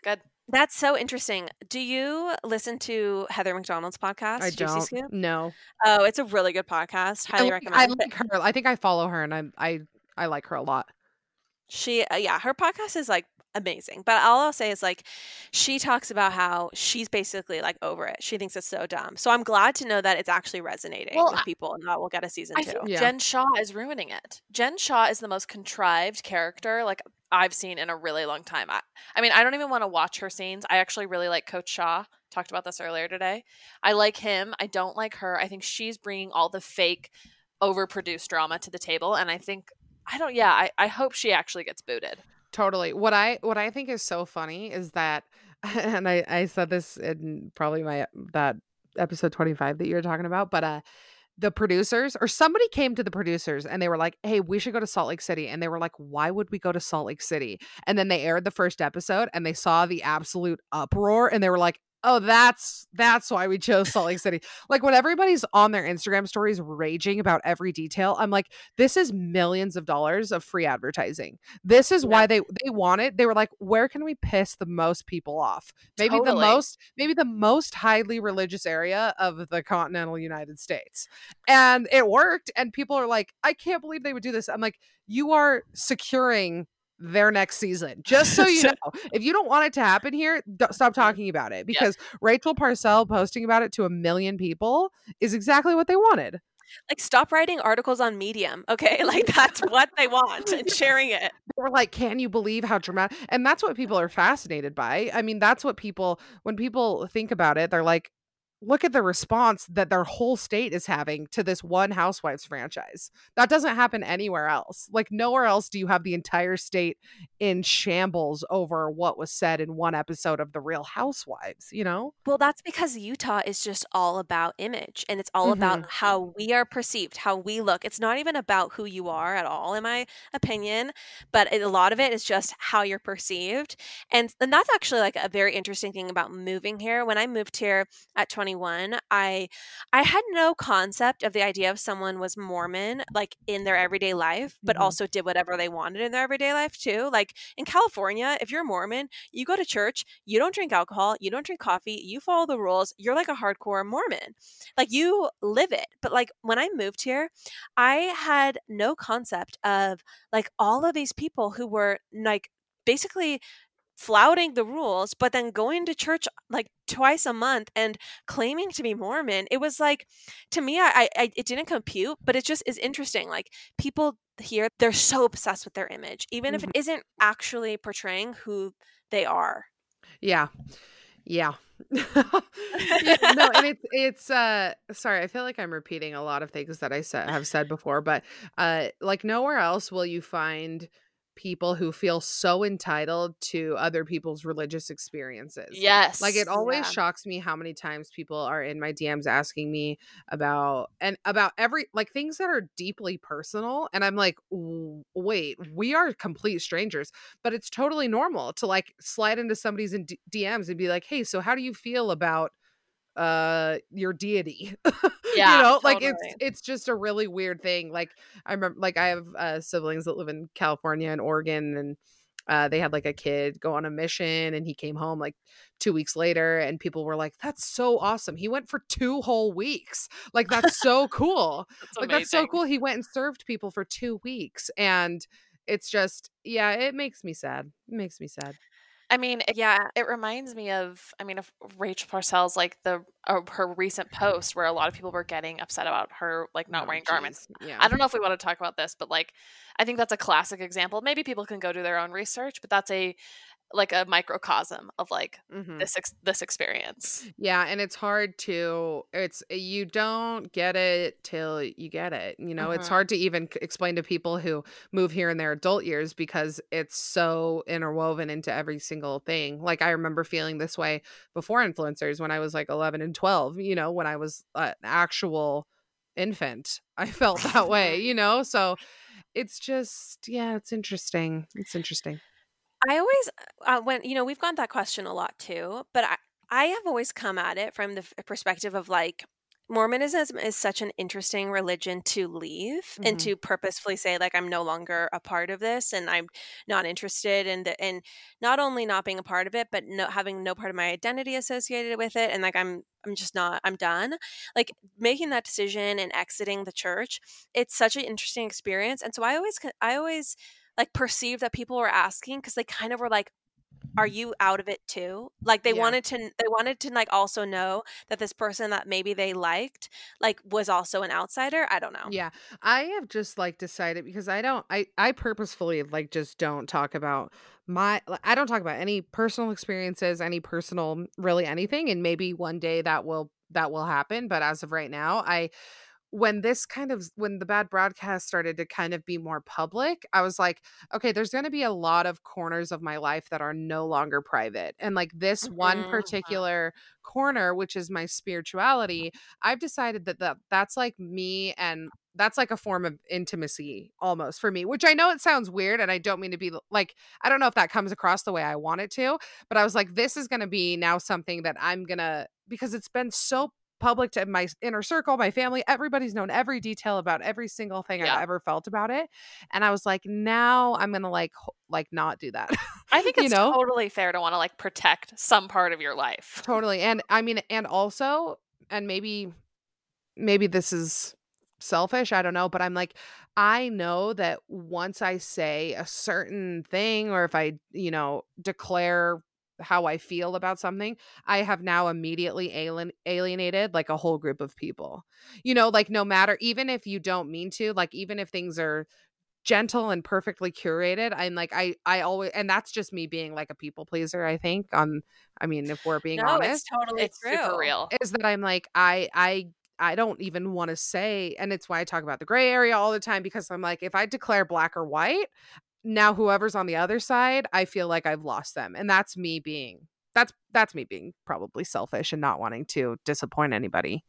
Good. That's so interesting. Do you listen to Heather McDonald's podcast? I Juicy don't Scoop? No. Oh, it's a really good podcast. I Highly like, recommend. I it. like her. I think I follow her and I I I like her a lot. She, uh, yeah, her podcast is like amazing. But all I'll say is like, she talks about how she's basically like over it. She thinks it's so dumb. So I'm glad to know that it's actually resonating Well, with people and that we'll get a season I two. think Yeah. Jen Shah is ruining it. Jen Shah is the most contrived character like I've seen in a really long time. I, I mean, I don't even want to watch her scenes. I actually really like Coach Shah. Talked about this earlier today. I like him. I don't like her. I think she's bringing all the fake, overproduced drama to the table, and I think I don't. Yeah, I, I hope she actually gets booted. Totally. What I what I think is so funny is that and I I said this in probably my that episode 25 that you were talking about, but uh the producers or somebody came to the producers and they were like, "Hey, we should go to Salt Lake City." And they were like, "Why would we go to Salt Lake City?" And then they aired the first episode and they saw the absolute uproar and they were like, "Oh, that's that's why we chose Salt Lake City." Like when everybody's on their Instagram stories raging about every detail, I'm like, "This is millions of dollars of free advertising." This is why they they want it They were like, "Where can we piss the most people off?" Maybe the most maybe the most highly religious area of the continental United States. And it worked and people are like, "I can't believe they would do this." I'm like, "You are securing their next season. Just so you know, if you don't want it to happen here, don't, stop talking about it because Rachel Parcell posting about it to a million people is exactly what they wanted. Like, stop writing articles on Medium, okay? Like, that's what they want and sharing it. They were like, "Can you believe how dramatic?" And that's what people are fascinated by. I mean, that's what people when people think about it, they're like, "Look at the response that their whole state is having to this one Housewives franchise." That doesn't happen anywhere else. Like nowhere else do you have the entire state in shambles over what was said in one episode of The Real Housewives, you know? Well, that's because Utah is just all about image and it's all about mm-hmm. how we are perceived, how we look. It's not even about who you are at all, in my opinion, but a lot of it is just how you're perceived. And, and that's actually like a very interesting thing about moving here. When I moved here at 21, I I had no concept of the idea of someone was Mormon like in their everyday life, but Mhm. also did whatever they wanted in their everyday life too. Like in California, if you're a Mormon, you go to church, you don't drink alcohol, you don't drink coffee, you follow the rules, you're like a hardcore Mormon. Like you live it. But like when I moved here, I had no concept of like all of these people who were like basically flouting the rules, but then going to church like twice a month and claiming to be Mormon. It was like, to me, I, I it didn't compute, but it just is interesting. Like people here, they're so obsessed with their image, even mm-hmm. if it mm-hmm. isn't actually portraying who they are. Yeah. Yeah. yeah, no, and it's it's uh sorry, I feel like I'm repeating a lot of things that I said have said before, but uh like nowhere else will you find people who feel so entitled to other people's religious experiences. Yes. Like it always yeah. shocks me how many times people are in my DMs asking me about and about every like things that are deeply personal and I'm like, "Wait, we are complete strangers." But it's totally normal to like slide into somebody's in D- DMs and be like, "Hey, so how do you feel about uh your deity yeah you know totally. like it's it's just a really weird thing like i remember like i have uh siblings that live in california and oregon and uh, they had like a kid go on a mission and he came home like two weeks later and people were like that's so awesome. He went for two whole weeks. Like that's so cool. That's like that's so cool. He went and served people for two weeks. And it's just yeah it makes me sad. It makes me sad I mean, yeah, it reminds me of, I mean, of Rachel Parcells, like the uh, her recent post where a lot of people were getting upset about her like not oh, wearing geez. garments. Yeah. I don't know if we want to talk about this, but like, I think that's a classic example. Maybe people can go do their own research, but that's a like a microcosm of like mm-hmm. this ex- this experience. Yeah, and it's hard to it's you don't get it till you get it. You know, mm-hmm. it's hard to even explain to people who move here in their adult years because it's so interwoven into every single thing. Like I remember feeling this way before influencers when I was like 11 and 12, you know, when I was an actual infant. I felt that way, you know? So it's just yeah, it's interesting. It's interesting. I always uh, when you know we've gotten that question a lot too, but I I have always come at it from the perspective of like Mormonism is such an interesting religion to leave mm-hmm. and to purposefully say like I'm no longer a part of this and I'm not interested in the in not only not being a part of it but no having no part of my identity associated with it and like I'm I'm just not I'm done. Like making that decision and exiting the church, it's such an interesting experience and so I always I always like perceived that people were asking because they kind of were like are you out of it too like they yeah. wanted to they wanted to like also know that this person that maybe they liked like was also an outsider i don't know yeah i have just like decided because i don't i i purposefully like just don't talk about my i don't talk about any personal experiences any personal really anything and maybe one day that will that will happen but as of right now i when this kind of when the bad broadcast started to kind of be more public i was like okay there's going to be a lot of corners of my life that are no longer private and like this mm-hmm. one particular corner which is my spirituality i've decided that, that that's like me and that's like a form of intimacy almost for me which i know it sounds weird and i don't mean to be like i don't know if that comes across the way i want it to but i was like this is going to be now something that i'm going to because it's been so public to my inner circle, my family, everybody's known every detail about every single thing yeah. I've ever felt about it. And I was like, now I'm gonna like like not do that. I think it's you know? totally fair to want to like protect some part of your life. Totally. And I mean, and also, and maybe maybe this is selfish, I don't know, but I'm like, I know that once I say a certain thing or if I, you know, declare how I feel about something, I have now immediately alien alienated like a whole group of people. You know, like no matter even if you don't mean to, like even if things are gentle and perfectly curated, I'm like I I always and that's just me being like a people pleaser, I think. On I mean, if we're being no, honest. It's totally it's true. super real. Is that I'm like I I I don't even want to say, and it's why I talk about the gray area all the time because I'm like, if I declare black or white, now whoever's on the other side, I feel like I've lost them. And that's me being that's that's me being probably selfish and not wanting to disappoint anybody.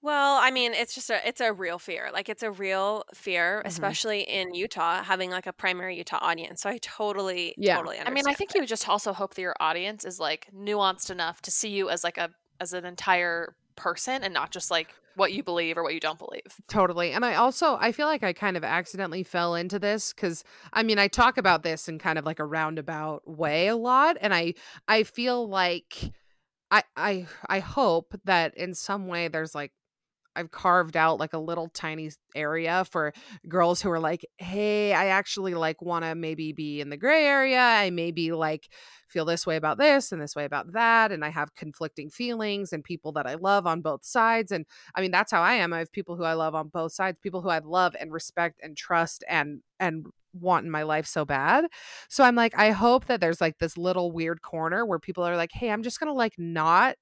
Well, I mean, it's just a it's a real fear. Like it's a real fear, mm-hmm. especially in Utah, having like a primary Utah audience. So I totally, yeah. totally I mean, I think that. you just also hope that your audience is like nuanced enough to see you as like a as an entire person and not just like what you believe or what you don't believe. Totally. And I also I feel like I kind of accidentally fell into this cuz I mean I talk about this in kind of like a roundabout way a lot and I I feel like I I I hope that in some way there's like I've carved out like a little tiny area for girls who are like, "Hey, I actually like want to maybe be in the gray area. I maybe like feel this way about this and this way about that and I have conflicting feelings and people that I love on both sides and I mean that's how I am. I have people who I love on both sides, people who I love and respect and trust and and want in my life so bad. So I'm like I hope that there's like this little weird corner where people are like, "Hey, I'm just going to like not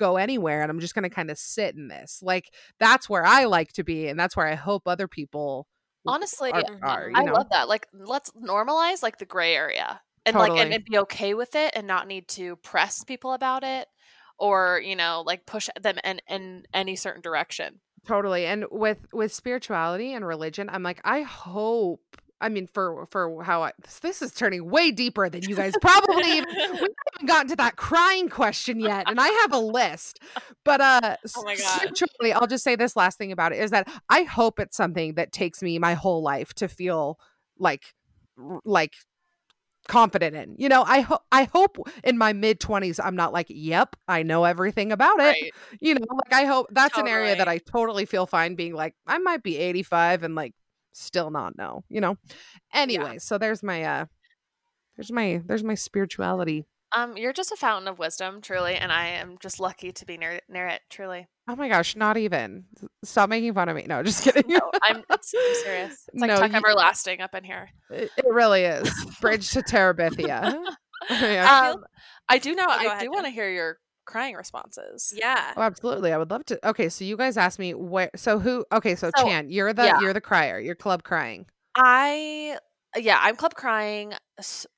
go anywhere and I'm just going to kind of sit in this." Like that's where I like to be and that's where I hope other people Honestly, are, are, I know. love that. Like, let's normalize like the gray area and like and, and be okay with it and not need to press people about it or you know like push them in in any certain direction. totally and with with spirituality and religion i'm like i hope i mean for for how i this, is turning way deeper than you guys probably even we haven't gotten to that crying question yet and i have a list but uh Oh my God. spirituality i'll just say this last thing about it is that i hope it's something that takes me my whole life to feel like like confident in you know i hope i hope in my mid 20s i'm not like yep i know everything about it Right. you know like i hope that's an area that i totally feel fine being like i might be 85 and like still not know you know anyway so there's my uh there's my there's my spirituality Um, you're just a fountain of wisdom, truly, and I am just lucky to be near near it, truly. oh my gosh not even stop making fun of me no just kidding No, I'm, I'm serious. It's like No, Tuck you- Everlasting up in here. it, it really is bridge to terabithia yeah. Um, I do know. I do want to hear your crying responses. Yeah. Oh, absolutely. I would love to. Okay, so you guys asked me where. So who? Okay, so, So, Chan, you're the yeah. you're the crier. You're club crying. I yeah, I'm club crying.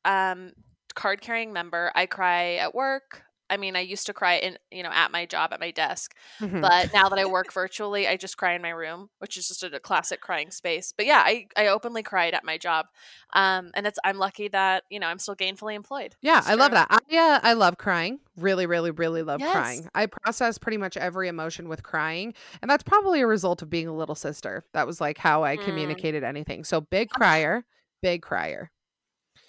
Um, card carrying member. I cry at work. I mean, I used to cry in you know at my job at my desk, Mhm. but now that I work virtually, I just cry in my room, which is just a, a classic crying space. But yeah, I I openly cried at my job, um, and it's I'm lucky that you know I'm still gainfully employed. yeah, I love that. I uh, I love crying. Really, really, really love Yes. crying. I process pretty much every emotion with crying, and that's probably a result of being a little sister. That was like how I Mm. communicated anything. So big crier, big crier.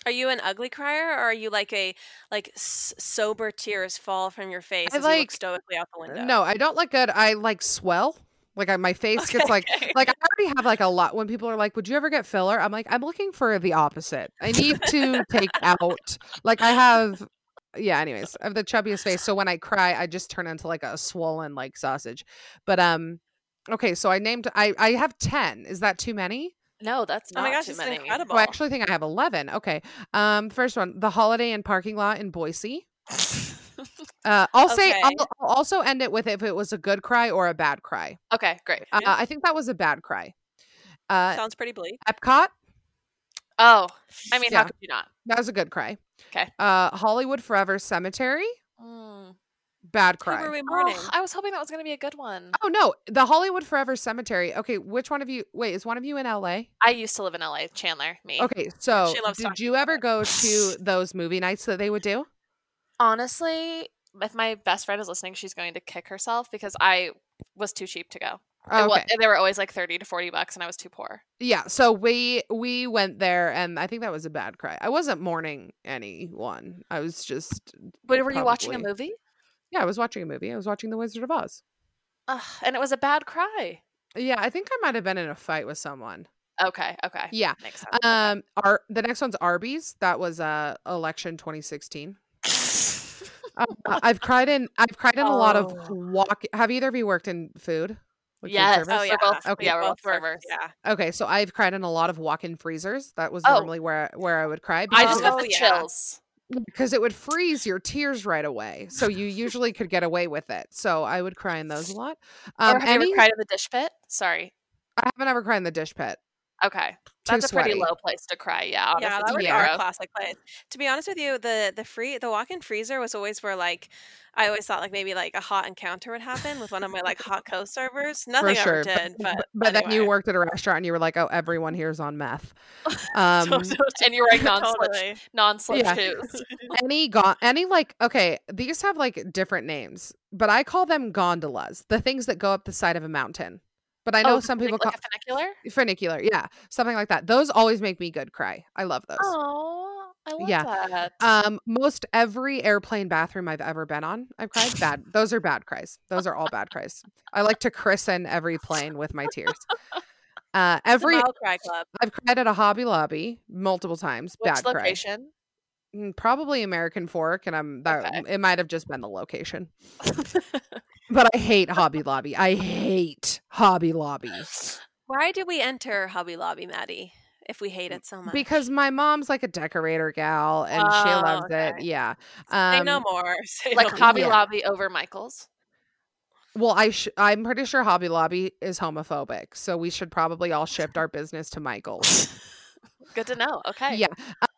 Are you an ugly crier, or are you like a like s- sober tears fall from your face I as you look like- stoically out the window? No, I don't look good. I like swell. Like I, my face gets like Okay. like I already have like a lot when people are like, "Would you ever get filler?" I'm like, "I'm looking for the opposite. I need to take out like I have yeah, anyways, I have the chubbiest face. So when I cry, I just turn into like a swollen like sausage. But um okay, so I named I I have 10. Is that too many? No, that's not Oh not my gosh, too it's many. incredible. Oh, I actually think I have 11. Okay. Um first one, the Holiday Inn parking lot in Boise. Uh I'll say I'll, I'll also end it with if it was a good cry or a bad cry. okay, great. Uh, I think that was a bad cry. Uh Sounds pretty bleak. Epcot, Oh, I mean, Yeah. how could you not? that was a good cry. 'Kay. Uh Hollywood Forever Cemetery, Mm. Bad were cry. we mourning? Oh, I was hoping that was going to be a good one. Oh no, the Hollywood Forever Cemetery. Okay, which one of you wait, is one of you in LA? I used to live in LA. Chandler, me. Okay, so did you ever go to those movie nights that they would do? Honestly, if my best friend is listening, she's going to kick herself because I was too cheap to go. Okay. they were always like 30 to 40 bucks and I was too poor. Yeah, so we we went there and I think that was a bad cry. I wasn't mourning anyone. I was just But were you watching a movie? Yeah, I was watching a movie. I was watching The Wizard of Oz. Ugh, and it was a bad cry. Yeah, I think I might have been in a fight with someone. Okay, okay. Yeah. Makes sense. Um our the next one's Arby's. That was uh election 2016. Uh, I've cried in I've cried in a lot of Oh. walk have either of you worked in food? Like yes. Oh, yeah. both, Okay. yeah, we're Both servers. Yeah. Okay, so I've cried in a lot of walk-in freezers. That was Oh. normally where where I would cry I just got Oh, the chills. Because it would freeze your tears right away. So you usually could get away with it. So I would cry in those a lot. Um, or have you ever cried in the dish pit? Sorry. I haven't ever cried in the dish pit. Okay. That's a pretty sweaty. low place to cry. Yeah. Honestly, Yeah, that would be our classic place. To be honest with you, the the free the walk-in freezer was always where like I always thought like maybe like a hot encounter would happen with one of my like hot co-servers. Nothing sure. ever did, but, but but then you worked at a restaurant and you were like, oh, everyone here's on meth. Um, And you're wearing non-slip, totally. non-slip Yeah. shoes. any go- any like okay these have like different names but i call them gondolas the things that go up the side of a mountain but i know Oh, some people like, call a funicular. funicular yeah something like that those always make me good cry i love those Oh, I love Yeah. that. Um, most every airplane bathroom I've ever been on, I've cried. Bad. Those are bad cries. Those are all bad cries. I like to christen every plane with my tears. Uh, every Cry Club. I've cried at a Hobby Lobby multiple times. Which bad location? Mm, Probably American Fork, and I'm that Okay. it might have just been the location. But I hate Hobby Lobby. I hate Hobby Lobby Why did we enter Hobby Lobby, Maddie? If we hate it so much, because my mom's like a decorator gal and she Oh, loves it. okay. Yeah. say Um, no more. Say like no Hobby Yeah. Lobby over Michael's. Well, I sh- I'm pretty sure Hobby Lobby is homophobic, so we should probably all shift our business to Michael's. Good to know. Okay. Yeah.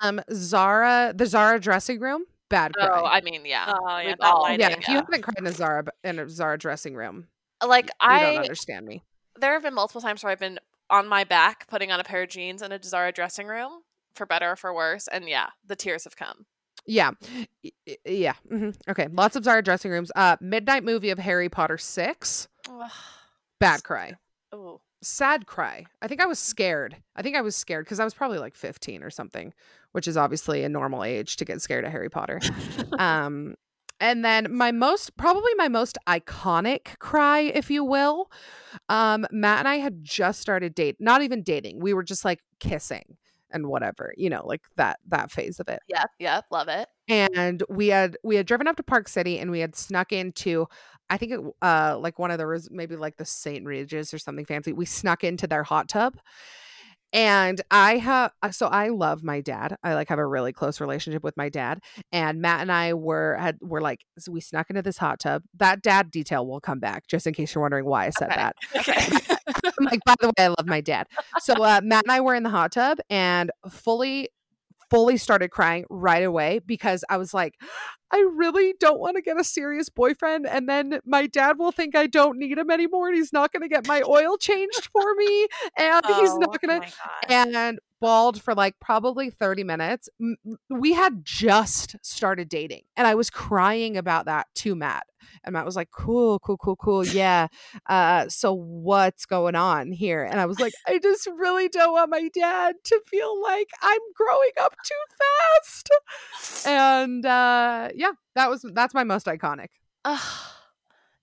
Um, Zara, the Zara dressing room, bad cry. Oh, I mean, yeah. Oh, yeah, all- lighting, yeah, if you haven't cried in a Zara in a Zara dressing room, Like you I don't understand me. there have been multiple times where I've been on my back putting on a pair of jeans in a Zara dressing room, for better or for worse, and yeah, the tears have come. Yeah, Y- y- yeah. hmm Okay, lots of Zara dressing rooms. Uh, midnight movie of Harry Potter six, bad cry, Oh, sad cry. I think I was scared. I think I was scared because I was probably like 15 or something, which is obviously a normal age to get scared of Harry Potter. um and then my most probably my most iconic cry if you will um matt and i had just started date not even dating we were just like kissing and whatever you know like that that phase of it yep, yep, love it. and we had we had driven up to park city and we had snuck into i think it uh like one of the res- maybe like the st regis or something fancy we snuck into their hot tub and i have so i love my dad i like have a really close relationship with my dad and matt and i were had were like so we snuck into this hot tub that dad detail will come back just in case you're wondering why i said Okay. that Okay. I'm like, by the way, I love my dad. So uh, Matt and I were in the hot tub and fully, fully started crying right away because I was like, I really don't want to get a serious boyfriend, and then my dad will think I don't need him anymore, and he's not going to get my oil changed for me, and he's Oh not going to and bawled for like probably 30 minutes. We had just started dating and I was crying about that to Matt. And Matt was like, cool, cool, cool, cool. Yeah. Uh, so what's going on here? And I was like, I just really don't want my dad to feel like I'm growing up too fast. And uh, yeah, that was that's my most iconic. Ugh.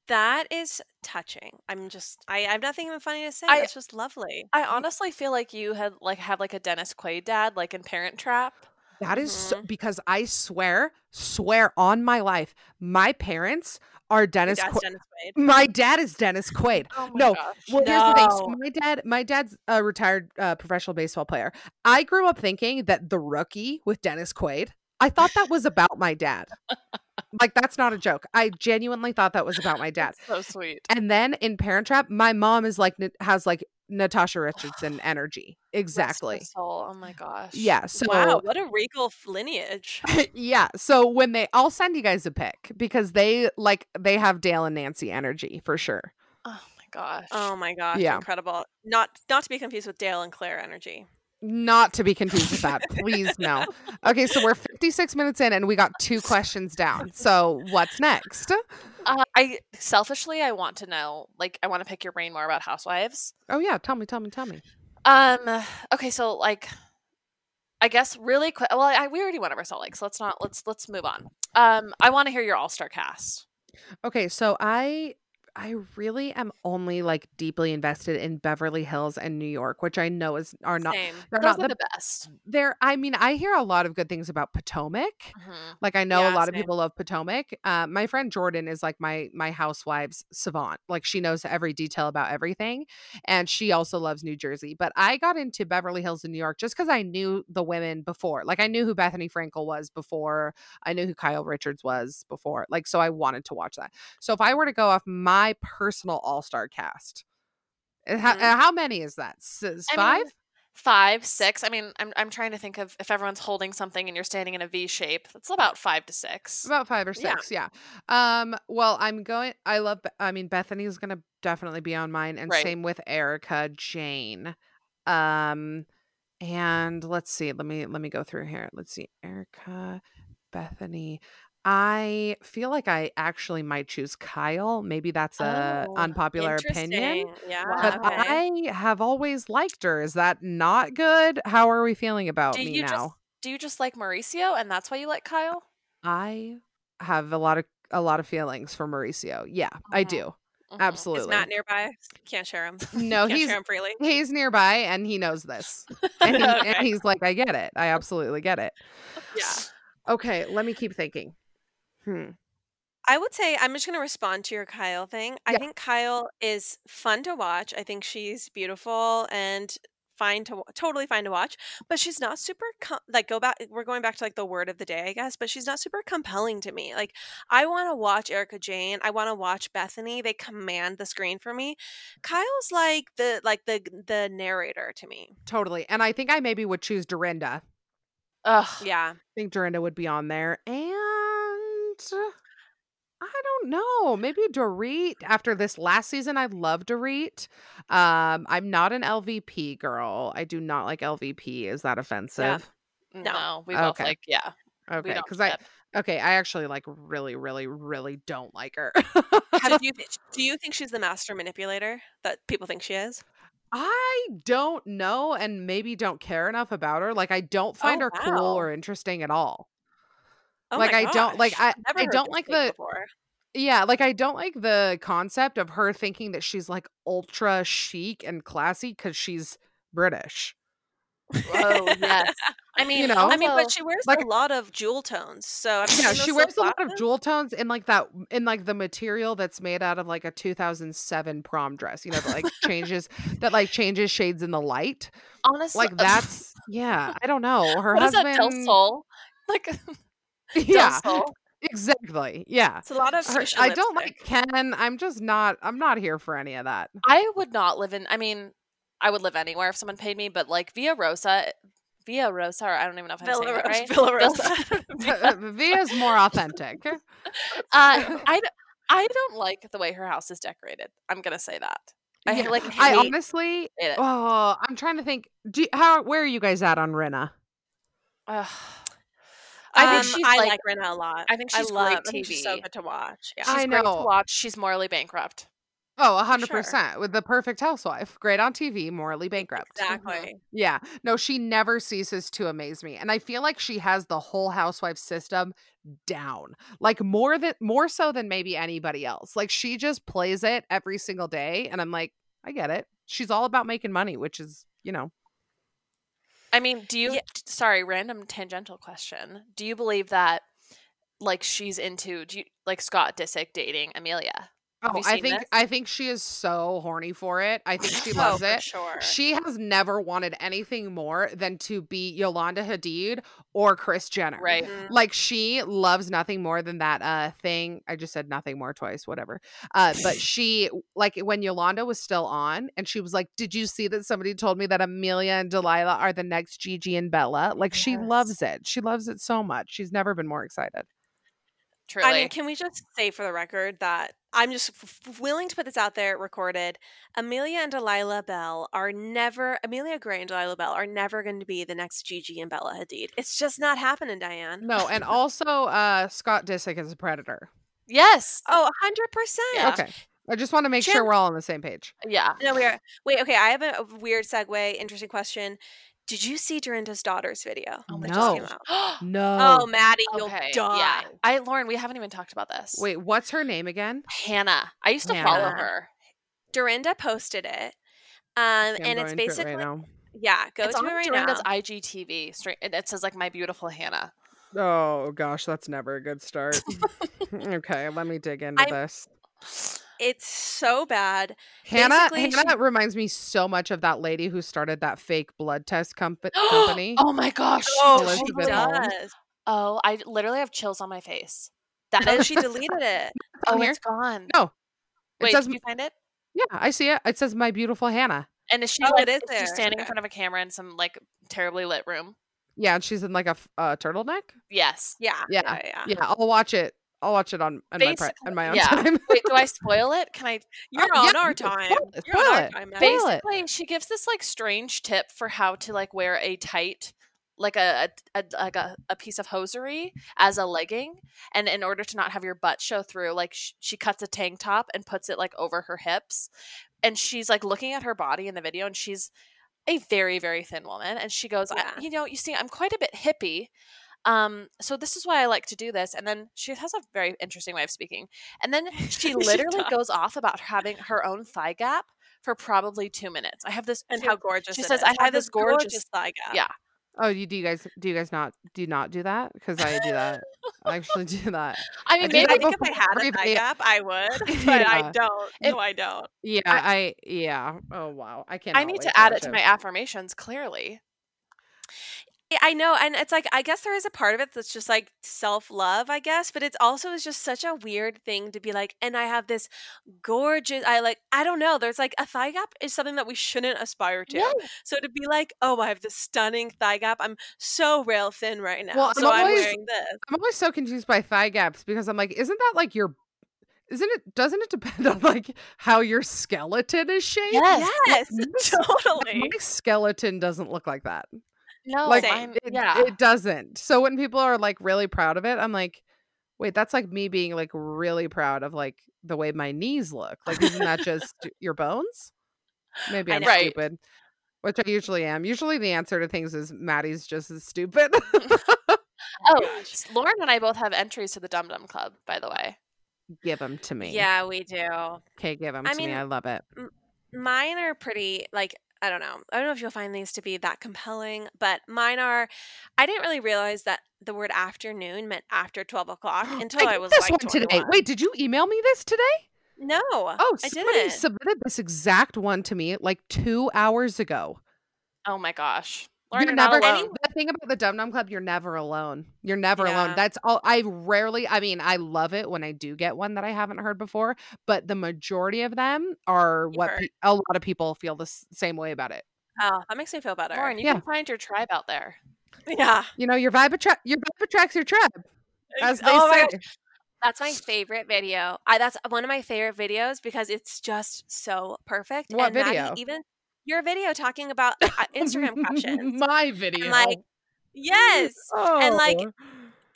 That is touching. I'm just I, I have nothing even funny to say. I- It's just lovely. I honestly feel like you had like have like a Dennis Quaid dad, like in Parent Trap. That is so, Mhm. because I swear, swear on my life, my parents are Dennis. Qu- Dennis Quaid. my dad is Dennis Quaid. Oh No, gosh. Well, here's the thing. So my dad, my dad's a retired uh, professional baseball player. I grew up thinking that the rookie with Dennis Quaid. I thought that was about my dad. like that's not a joke. I genuinely thought that was about my dad. That's so sweet. And then in Parent Trap, my mom is like has like Natasha Richardson energy. Exactly. soul. Oh my gosh. Yeah. So wow, what a regal lineage. yeah. So when they, I'll send you guys a pic because they like they have Dale and Nancy energy for sure. Oh my gosh. Oh my gosh, Yeah. incredible. Not not to be confused with Dale and Claire energy. Not to be confused with that. Please no. Okay, so we're 56 minutes in and we got two questions down. So what's next? Uh, I selfishly I want to know, like, I want to pick your brain more about Housewives. Oh yeah, tell me, tell me, tell me. Um. Okay, so like, I guess really quick. Well, I, we already went over Salt Lake, so let's not let's let's move on. Um, I want to hear your All Star cast. Okay, so I I really am only like deeply invested in Beverly Hills and New York, which I know is are not Same. they're Those not the the best. they're I mean, I hear a lot of good things about Potomac. Mhm. Like I know Yeah, a lot of people love Potomac. Uh, my friend Jordan is like my my housewives savant. Like she knows every detail about everything, and she also loves New Jersey. But I got into Beverly Hills in New York just because I knew the women before. Like I knew who Bethenny Frankel was before. I knew who Kyle Richards was before. Like so, I wanted to watch that. So if I were to go off my personal All Star cast, uh, how, Mhm. uh, how many is that? I Five? mean, five, six. I mean, I'm I'm trying to think of if everyone's holding something and you're standing in a V shape. That's about five to six. About five or six, yeah. Um, well, I'm going. I love. I mean, Bethenny is gonna definitely be on mine, and Right. same with Erika, Jayne. Um, and let's see. Let me let me go through here. Let's see. Erika, Bethenny. I feel like I actually might choose Kyle. Maybe that's a Oh, unpopular opinion. Yeah. But okay. I have always liked her. Is that not good? How are we feeling about Do me you now? just do you just like Mauricio and that's why you like Kyle? I have a lot of a lot of feelings for Mauricio. Yeah, I Mhm. do. Mhm. Is Absolutely. Matt nearby? Can't share him. No, Can't he's share him freely. he's nearby and he knows this. And, he, Okay. and he's like, I get it. I absolutely get it. Yeah. Okay, let me keep thinking. Hmm. I would say I'm just going to respond to your Kyle thing. I Yeah. think Kyle is fun to watch. I think she's beautiful and fine to totally fine to watch, but she's not super com- like go back we're going back to like the word of the day, I guess, but she's not super compelling to me. Like I want to watch Erika Jayne, I want to watch Bethenny. They command the screen for me. Kyle's like the like the the narrator to me. Totally. And I think I maybe would choose Dorinda. Ugh. Yeah. I think Dorinda would be on there. And I don't know. Maybe Dorit. After this last season, I love Dorit. Um, I'm not an LVP girl. I do not like LVP. Is that offensive? No. we both Okay. like yeah. Okay. Because I okay, I actually like really, really, really don't like her. So do you do you think she's the master manipulator that people think she is? I don't know and maybe don't care enough about her. Like I don't find Oh, her cool or interesting at all. Oh Like, my I don't- like. I- Never I don't like the- before. Yeah, like I don't like the concept of her thinking that she's like ultra chic and classy cuz she's British. Oh yes. I mean, know? I mean, but she wears like- a lot of jewel tones. So have you Yeah, she those wears a lot of jewel tones in like that in like the material that's made out of like a 2007 prom dress, you know, that like changes that like changes shades in the light. honestly, Like that's yeah, I don't know. Her what is that husband Del Sol? Like Yeah, Del exactly. Yeah. It's a lot of. Her, I don't like Ken. I'm just not. I'm not here for any of that. I would not live in. I mean, I would live anywhere if someone paid me, but like Via Rosa, Via Rosa, or I don't even know if I'm saying Villa it right. Villa Rosa. Via's more authentic. uh, I, d- I don't like the way her house is decorated. I'm gonna say that. I Yeah, like I honestly. it. Oh, I'm trying to think. Do you- how? Where are you guys at on Rinna? Ugh. I think Um, she's I like, like Rinna a lot. I think she's I love, great I think she's so good to watch. Yeah. she's I great know. to watch. She's morally bankrupt. Oh, a hundred sure. percent with the perfect housewife. Great on TV, morally bankrupt. exactly. Yeah. No, she never ceases to amaze me. And I feel like she has the whole housewife system down. Like more than more so than maybe anybody else. Like she just plays it every single day and I'm like, I get it. She's all about making money, which is, you know. I mean, do you? Yeah. Sorry, random tangential question. Do you believe that, like, she's into? Do you like Scott Disick dating Amelia? Have Oh, I think this? I think she is so horny for it. I think she Oh, loves for it. sure. She has never wanted anything more than to be Yolanda Hadid or Kris Jenner. Right. Mhm. Like she loves nothing more than that uh thing. I just said nothing more twice, whatever. Uh but she like when Yolanda was still on and she was like, Did you see that somebody told me that Amelia and Delilah are the next Gigi and Bella? Like she loves it. She loves it so much. She's never been more excited. Truly. I mean, can we just say for the record that I'm just f- f- willing to put this out there, recorded. Amelia and Delilah Belle are never, Amelia Gray and Delilah Belle are never going to be the next Gigi and Bella Hadid. It's just not happening, Diane. No, and also uh Scott Disick is a predator. yes. Oh, 100%. Yeah. Okay. I just want to make Chan- sure we're all on the same page. Yeah. No, we are. Wait, okay. I have a, a weird segue, interesting question. Did you see Dorinda's daughter's video Oh that just came out? No. Oh, Maddie, you'll okay. die. Yeah. I Lauren, we haven't even talked about this. Wait, what's her name again? Hannah. I used to follow her. Dorinda posted it. Um, I'm and it's to it basically, right now. yeah, go it's to on it right Dorinda's now. IGTV. Straight. It it says like my beautiful Hannah. Oh gosh, that's never a good start. okay, let me dig into I'm- this. It's so bad. Hannah basically Hannah she- reminds me so much of that lady who started that fake blood test comp- company. oh my gosh. Oh, she Elizabeth Holmes. Oh, I literally have chills on my face. That And she deleted it. oh, here? it's gone. No. It Wait, says did you find it? Yeah, I see it. It says my beautiful Hannah. And is she Oh, like it is is she there. standing in front of a camera in some like terribly lit room? Yeah, and she's in like a uh, turtleneck. Yes. Yeah. Yeah, Yeah. yeah. Yeah, I'll watch it. I'll watch it on on my, pri- on my own yeah. time. Wait, do I spoil it? Can I uh, You're Oh, on yeah, our time. spoil it, You're on spoil our it. time, Maddie. Spoil it. basically she gives this like strange tip for how to like wear a tight like a, a, a like a, a piece of hosiery as a legging and in order to not have your butt show through like sh- she cuts a tank top and puts it like over her hips and she's like looking at her body in the video and she's a very very thin woman and she goes Yeah. I, you know you see i'm quite a bit hippie um so this is why i like to do this and then she has a very interesting way of speaking and then she She literally does. goes off about having her own thigh gap for probably two minutes i have this and she- how gorgeous she it says, is. "I have this gorgeous- gorgeous thigh gap. yeah Oh, you do you guys do you guys not do you not do that? Because I do that. I actually do that. i I mean do Maybe maybe I think if I had a thigh gap, I would, but I don't. If- no, I don't. Yeah, I, yeah. Oh wow, I can't. i need to add it to my affirmations clearly Yeah, I know, and it's like I guess there is a part of it that's just like self love, I guess, but it's also is just such a weird thing to be like, and I have this gorgeous. I like, I don't know. There's like a thigh gap is something that we shouldn't aspire to. Yeah. So to be like, oh, I have this stunning thigh gap. I'm so rail thin right now. Well, I'm so I'm always- wearing this. I'm always so confused by thigh gaps because I'm like, isn't that like your? Isn't it? Doesn't it depend on like how your skeleton is shaped? Yes. Yes, totally. My skeleton doesn't look like that. No like Same. it, yeah it doesn't. So when people are like really proud of it, I'm like, wait, that's like me being like really proud of like the way my knees look. Like, isn't that just your bones? Maybe I'm. Right. stupid. Which I usually am. Usually the answer to things is Maddie's just as stupid. oh gosh. lauren and i both have entries to the dum dum club by the way give them to me. Yeah, we do. Okay, give them I to me. I love it. mine are pretty like I don't know. I don't know if you'll find these to be that compelling, but mine are. I didn't really realize that the word afternoon meant after twelve o'clock until I, got was this like one today. Wait, did you email me this today? no. Oh, I somebody didn't. submitted this exact one to me like two hours ago. oh my gosh lauren you're never alone the thing about the Dum Dum Club. You're never alone. You're never alone. That's all. I rarely. I mean, I love it when I do get one that I haven't heard before, but the majority of them are what pe- a lot of people feel the s- same way about it. oh, that makes me feel better. lauren you Yeah. can find your tribe out there yeah. You know, your vibe your vibe attracts your tribe, as they oh say. that's my favorite video. I that's one of my favorite videos because it's just so perfect. What and video? even your video talking about uh, Instagram captions. My video. like, Yes. oh. and, like,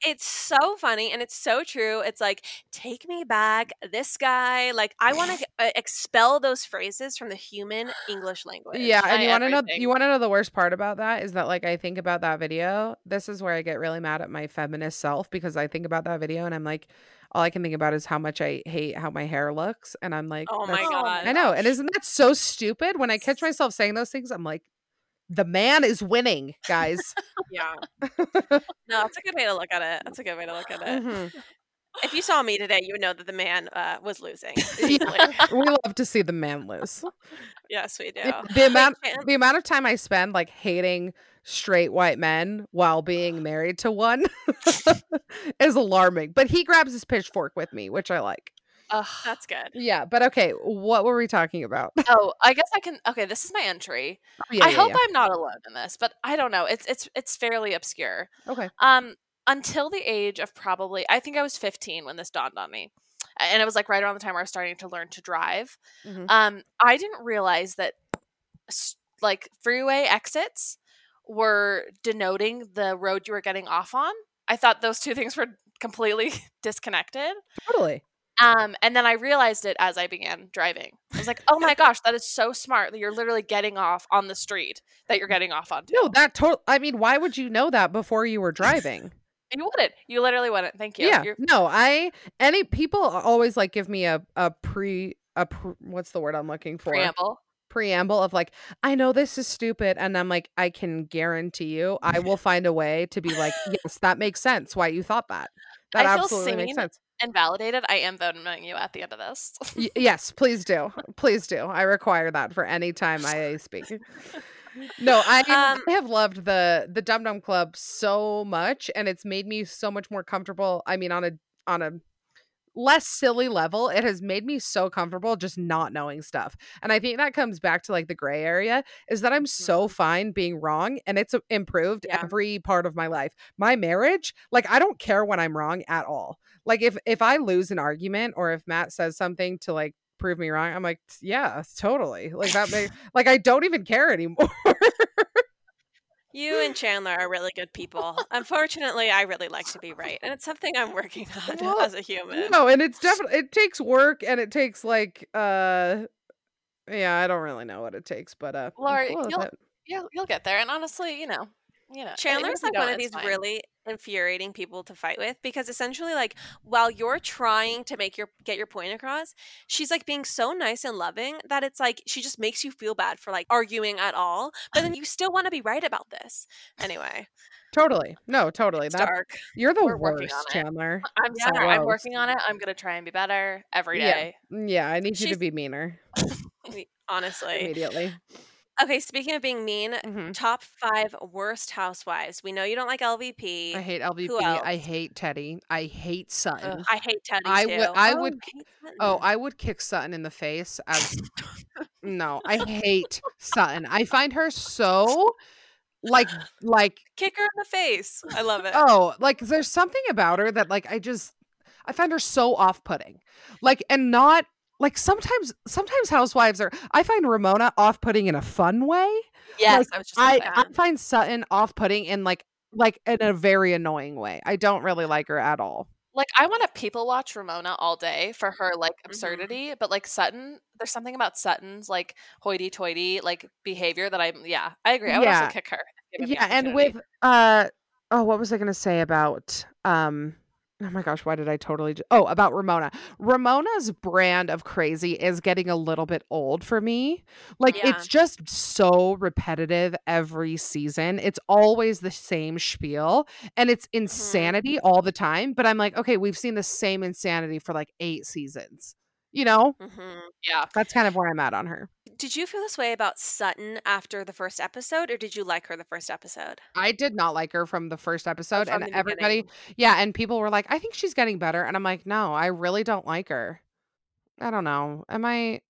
it's so funny and it's so true. It's like, take me back, this guy. Like, I want to expel those phrases from the human English language. Yeah, and you want to know you want to know the worst part about that is that like I think about that video. This is where I get really mad at my feminist self because I think about that video and I'm like all I can think about is how much I hate how my hair looks and I'm like Oh my God. I know. And isn't that so stupid when I catch myself saying those things I'm like the man is winning, guys. Yeah. No, that's a good way to look at it. That's a good way to look at it. Mhm. If you saw me today, you would know that the man uh, was losing. Yeah. we love to see the man lose. yes, we do. The amount the amount of time I spend like hating straight white men while being married to one is alarming. But he grabs his pitchfork with me, which I like. Ugh. That's good. Yeah, but okay, what were we talking about? oh i guess i can okay this is my entry Yeah, i yeah, hope yeah. i'm not alone in this but i don't know it's it's it's fairly obscure Okay. um until the age of probably i think i was 15 when this dawned on me and it was like right around the time where i was starting to learn to drive Mhm. um i didn't realize that like freeway exits were denoting the road you were getting off on i thought those two things were completely disconnected Totally. Um, and then I realized it as I began driving. I was like, "Oh my gosh, that is so smart! That you're literally getting off on the street that you're getting off on." No, that total I mean, why would you know that before you were driving? You wouldn't. You literally wouldn't. Thank you. yeah. You're, No, I any people always like give me a a pre a pr, what's the word I'm looking for? preamble. preamble of like i know this is stupid and i'm like i can guarantee you i will find a way to be like yes that makes sense why you thought that that I absolutely makes sense And validated. I am voting you at the end of this. Y- yes please do please do i require that for any time i speak no i Um, I have loved the the dum dum club so much and it's made me so much more comfortable i mean on a on a less silly level it has made me so comfortable just not knowing stuff and i think that comes back to like the gray area is that i'm so mm-hmm. fine being wrong and it's improved Yeah. every part of my life. My marriage like i don't care when i'm wrong at all. Like if if i lose an argument or if matt says something to like prove me wrong i'm like yeah totally. Like that may like i don't even care anymore You and Chandler are really good people. Unfortunately, I really like to be right, and it's something I'm working on Well, as a human. no and it's definitely it takes work and it takes like uh yeah i don't really know what it takes but uh Laura, cool you'll-. Yeah, you'll get there. And honestly, you know, you know, Chandler's like one of these fine. really infuriating people to fight with because essentially like while you're trying to make your get your point across, she's like being so nice and loving that it's like she just makes you feel bad for like arguing at all, but then you still want to be right about this. Anyway, Totally. No, totally. it's That's dark. you're the We're worst. Chandler. I'm Yeah. sorry. I'm working on it. I'm gonna try and be better every day Yeah. Yeah, I need you to be meaner Honestly. immediately. Okay, speaking of being mean, Mhm. top 5 worst housewives. We know you don't like LVP. I hate LVP. Who I hate Teddi. I hate Sutton. Ugh. I hate Teddi I too. would- I Oh, would- hate Oh, Sutton. I would kick Sutton in the face as No, I hate Sutton. I find her so like like kick her in the face. I love it. oh, like there's something about her that like I just I find her so off-putting. Like and not like sometimes sometimes housewives are I find Ramona off-putting in a fun way. Yes, I was just I, I find Sutton off-putting in like like in a very annoying way. I don't really like her at all. like I want to people watch Ramona all day for her like Mm-hmm. absurdity, but like Sutton, there's something about Sutton's like hoity-toity like behavior that I'm. Yeah, I agree. I would Yeah. also kick her. if given the yeah and with uh oh what was i going to say about um oh my gosh why did i totally j- oh about ramona. Ramona's brand of crazy is getting a little bit old for me. Like Yeah. it's just so repetitive every season. It's always the same spiel and it's mm-hmm. insanity all the time but i'm like okay we've seen the same insanity for like eight seasons you know Mhm. yeah, that's kind of where i'm at on her Did you feel this way about Sutton after the first episode, or did you like her the first episode? I did not like her from the first episode, from and everybody, beginning. yeah, and people were like, "I think she's getting better," and I'm like, "No, I really don't like her." I don't know. Am I?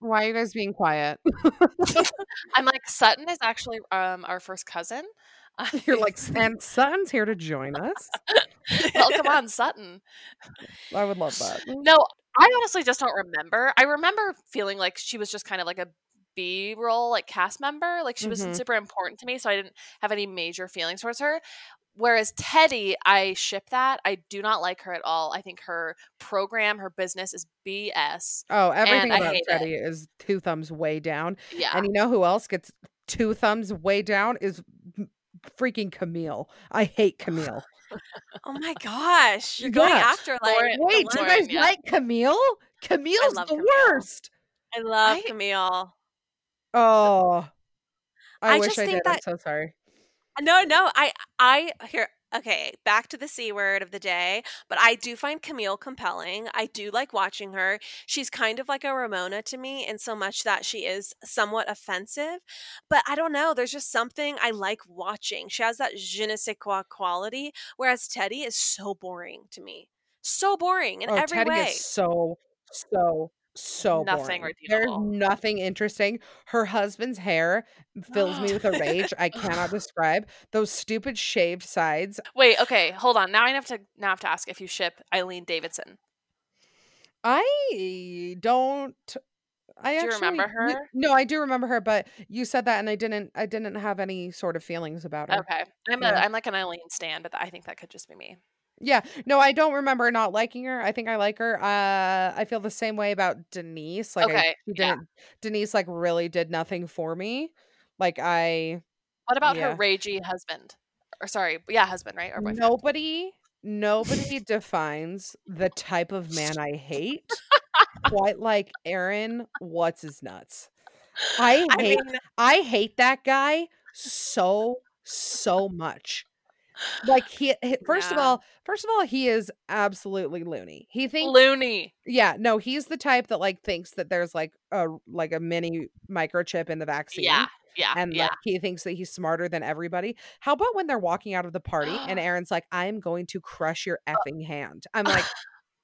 Why are you guys being quiet? I'm like Sutton is actually um our first cousin. You're like, and Sutton's here to join us. welcome on Sutton. I would love that. No, I honestly just don't remember. I remember feeling like she was just kind of like a B roll, like cast member. Like she Mhm. wasn't super important to me, so I didn't have any major feelings towards her. Whereas Teddi, I ship that. I do not like her at all. I think her program, her business is BS. Oh, everything about. Teddi is two thumbs way down, Yeah. and you know who else gets two thumbs way down is freaking Camille. I hate Camille. Oh my gosh, you're going after like. Lauren- Wait, do you guys yeah. like Camille? Camille's the Camille. worst. I love I- Camille. Oh, I, I wish just I think did. I'm that- so sorry. No, no, I, I here. Okay, back to the c word of the day. But I do find Camille compelling. I do like watching her. She's kind of like a Ramona to me, in so much that she is somewhat offensive. But I don't know. There's just something I like watching. She has that je ne sais quoi quality, whereas Teddi is so boring to me. So boring in oh, every Teddi way. is so so so Nothing boring. There's nothing interesting. Her husband's hair fills me with a rage I cannot describe. Those stupid shaved sides. Wait, okay, hold on. Now I have to now I have to ask if you ship Eileen Davidson. I don't. I Do you actually remember her? no, I do remember her, but you said that, and I didn't. I didn't have any sort of feelings about her. Okay, I'm Yeah. a I'm like an Eileen stand, but I think that could just be me. Yeah, no, I don't remember not liking her. I think I like her. Uh, I feel the same way about Denise. Like, I, Okay, she yeah. didn't. Denise like really did nothing for me. Like I, What about Yeah. her ragey husband? Or sorry, yeah, husband, right? Or boyfriend? nobody, nobody defines the type of man I hate quite like Aaron. What's his nuts? I I hate. mean, I hate that guy so so much. Like he, he- first of all, first of all, he is absolutely loony. He thinks loony Yeah, no, he's the type that like thinks that there's like a like a mini microchip in the vaccine. Yeah, yeah, And yeah. like he thinks that he's smarter than everybody. How about when they're walking out of the party and Aaron's like, I'm going to crush your uh effing hand. I'm like,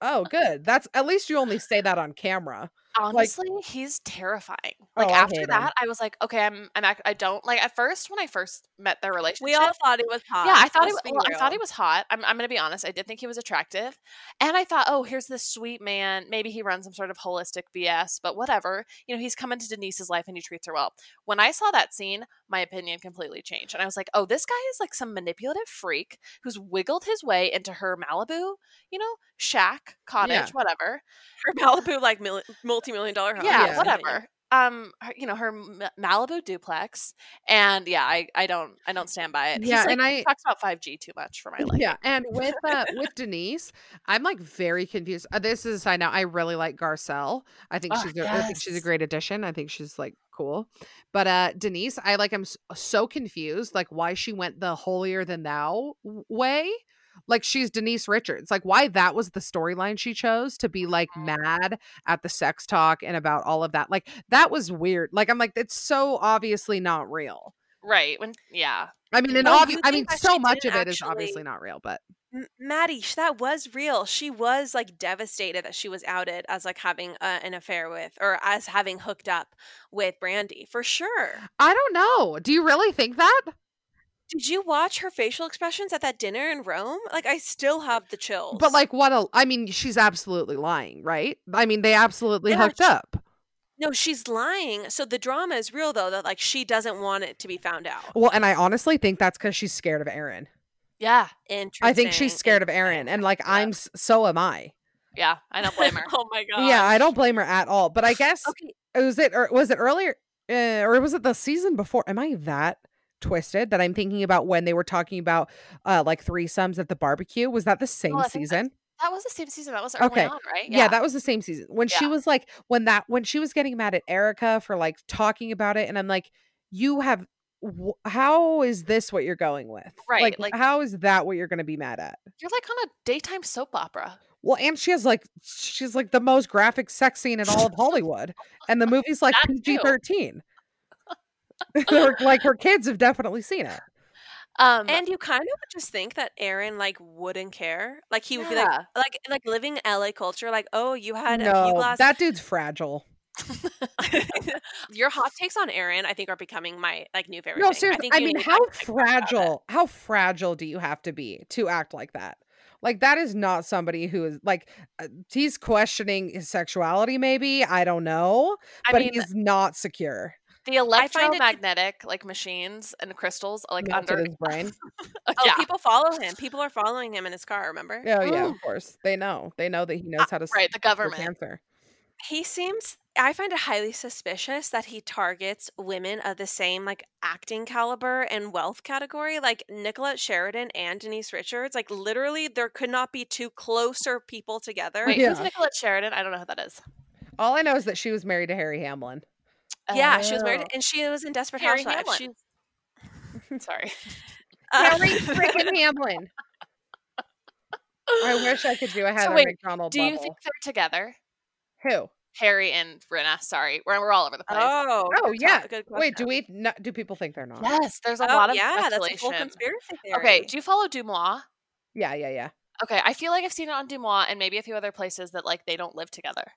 oh, good. That's at least you only say that on camera. Honestly, he's terrifying. Like Oh, I after him. that, I was like, okay, I'm, I'm, act- I don't like. At first, when I first met their relationship, we all thought he was hot. yeah, I thought he, was, well, I thought he was hot. I'm, I'm gonna be honest. I did think he was attractive, and I thought, oh, here's this sweet man. Maybe he runs some sort of holistic BS, but whatever. You know, he's come into Denise's life and he treats her well. When I saw that scene, my opinion completely changed, and I was like, oh, this guy is like some manipulative freak who's wiggled his way into her Malibu, you know, shack, cottage, Yeah. whatever. Her Malibu like mil- multi-million dollar home. Yeah, Yeah. whatever. um, her, you know, her Malibu duplex, and yeah, I, I don't, I don't stand by it. Yeah, like, and I- talks about five G too much for my life. Yeah, and with uh, with Denise, I'm like very confused. Uh, this is a side note. I really like Garcelle. I think Oh, she's a, I think she's a great addition. I think she's like cool. But uh Denise, I like I'm so confused like why she went the holier than thou way. Like she's Denise Richards. Like why that was the storyline she chose to be like Mhm. mad at the sex talk and about all of that. Like that was weird. Like I'm like it's so obviously not real. right. When yeah, I mean, and Well, obvi- I mean, so much of it is obviously not real, but Maddie, that was real. She was like devastated that she was outed as like having uh, an affair with, or as having hooked up with Brandi for sure. I don't know. Do you really think that? Did you watch her facial expressions at that dinner in Rome? Like, I still have the chills. But like what a I mean, she's absolutely lying, right? I mean, they absolutely Yeah, hooked she- up. no, she's lying. So the drama is real though. That like she doesn't want it to be found out. Well, and I honestly think that's cuz she's scared of Aaron. yeah, Interesting. I think she's scared of Aaron and like I'm so am I. yeah. I don't blame her. oh my god. Yeah, I don't blame her at all. But I guess Okay. was it or was it earlier uh, or was it the season before? Am I that twisted that I'm thinking about when they were talking about uh like threesomes at the barbecue? Was that the oh, same season? That was the same season. That was early okay. on, right? Yeah. yeah. that was the same season. When yeah. she was like, when that, when she was getting mad at Erika for like talking about it, and I'm like, you have, how is this what you're going with? Right. Like, like how is that what you're going to be mad at? You're like on a daytime soap opera. Well, and she has like, she's like the most graphic sex scene in all of Hollywood, and the movie's like PG 13. like her kids have definitely seen it. Um, And you kind of would just think that Aaron like wouldn't care. Like he would be like like like living LA culture, like, oh, you had a few No, glasses. that dude's fragile. Your hot takes on Aaron, I think, are becoming my like new favorite. No, thing. seriously. think I, mean, how think about it. fragile, how fragile do you have to be to act like that? Like that is not somebody who is like uh, he's questioning his sexuality maybe, I don't know, I but mean, he's not secure. The find it- electromagnetic like machines and crystals like under his brain. Oh, oh, yeah, people follow him. People are following him in his car. Remember? Oh yeah, of course. They know. They know that he uh, knows how to s- right. The government. cancer. He seems. I find it highly suspicious that he targets women of the same like acting caliber and wealth category, like Nicolette Sheridan and Denise Richards. Like literally, there could not be two closer people together. Wait, Yeah. who's Nicolette Sheridan? I don't know who that is. All I know is that she was married to Harry Hamlin. Yeah, she was married, Oh. and she was in Desperate Harry Housewives. Hamlin. She's Sorry. uh, Harry freaking Hamlin. I wish I could do a Heather wait, McDonald Do you think they're together? Who? Harry and Rinna. Sorry, we're, we're all over the place. oh, Oh, good yeah. ta- good Wait, do we no, do people think they're not? yes, there's a Oh, lot of yeah, that's a speculation. full conspiracy theory. okay, do you follow DeuxMoi? Yeah, yeah, yeah. Okay, I feel like I've seen it on DeuxMoi and maybe a few other places that like they don't live together.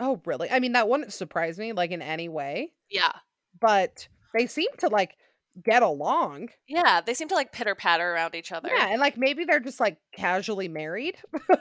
Oh, really? I mean, that wouldn't surprise me like in any way, Yeah, but they seem to like get along. yeah, they seem to like pitter patter around each other. Yeah, and like maybe they're just like casually married.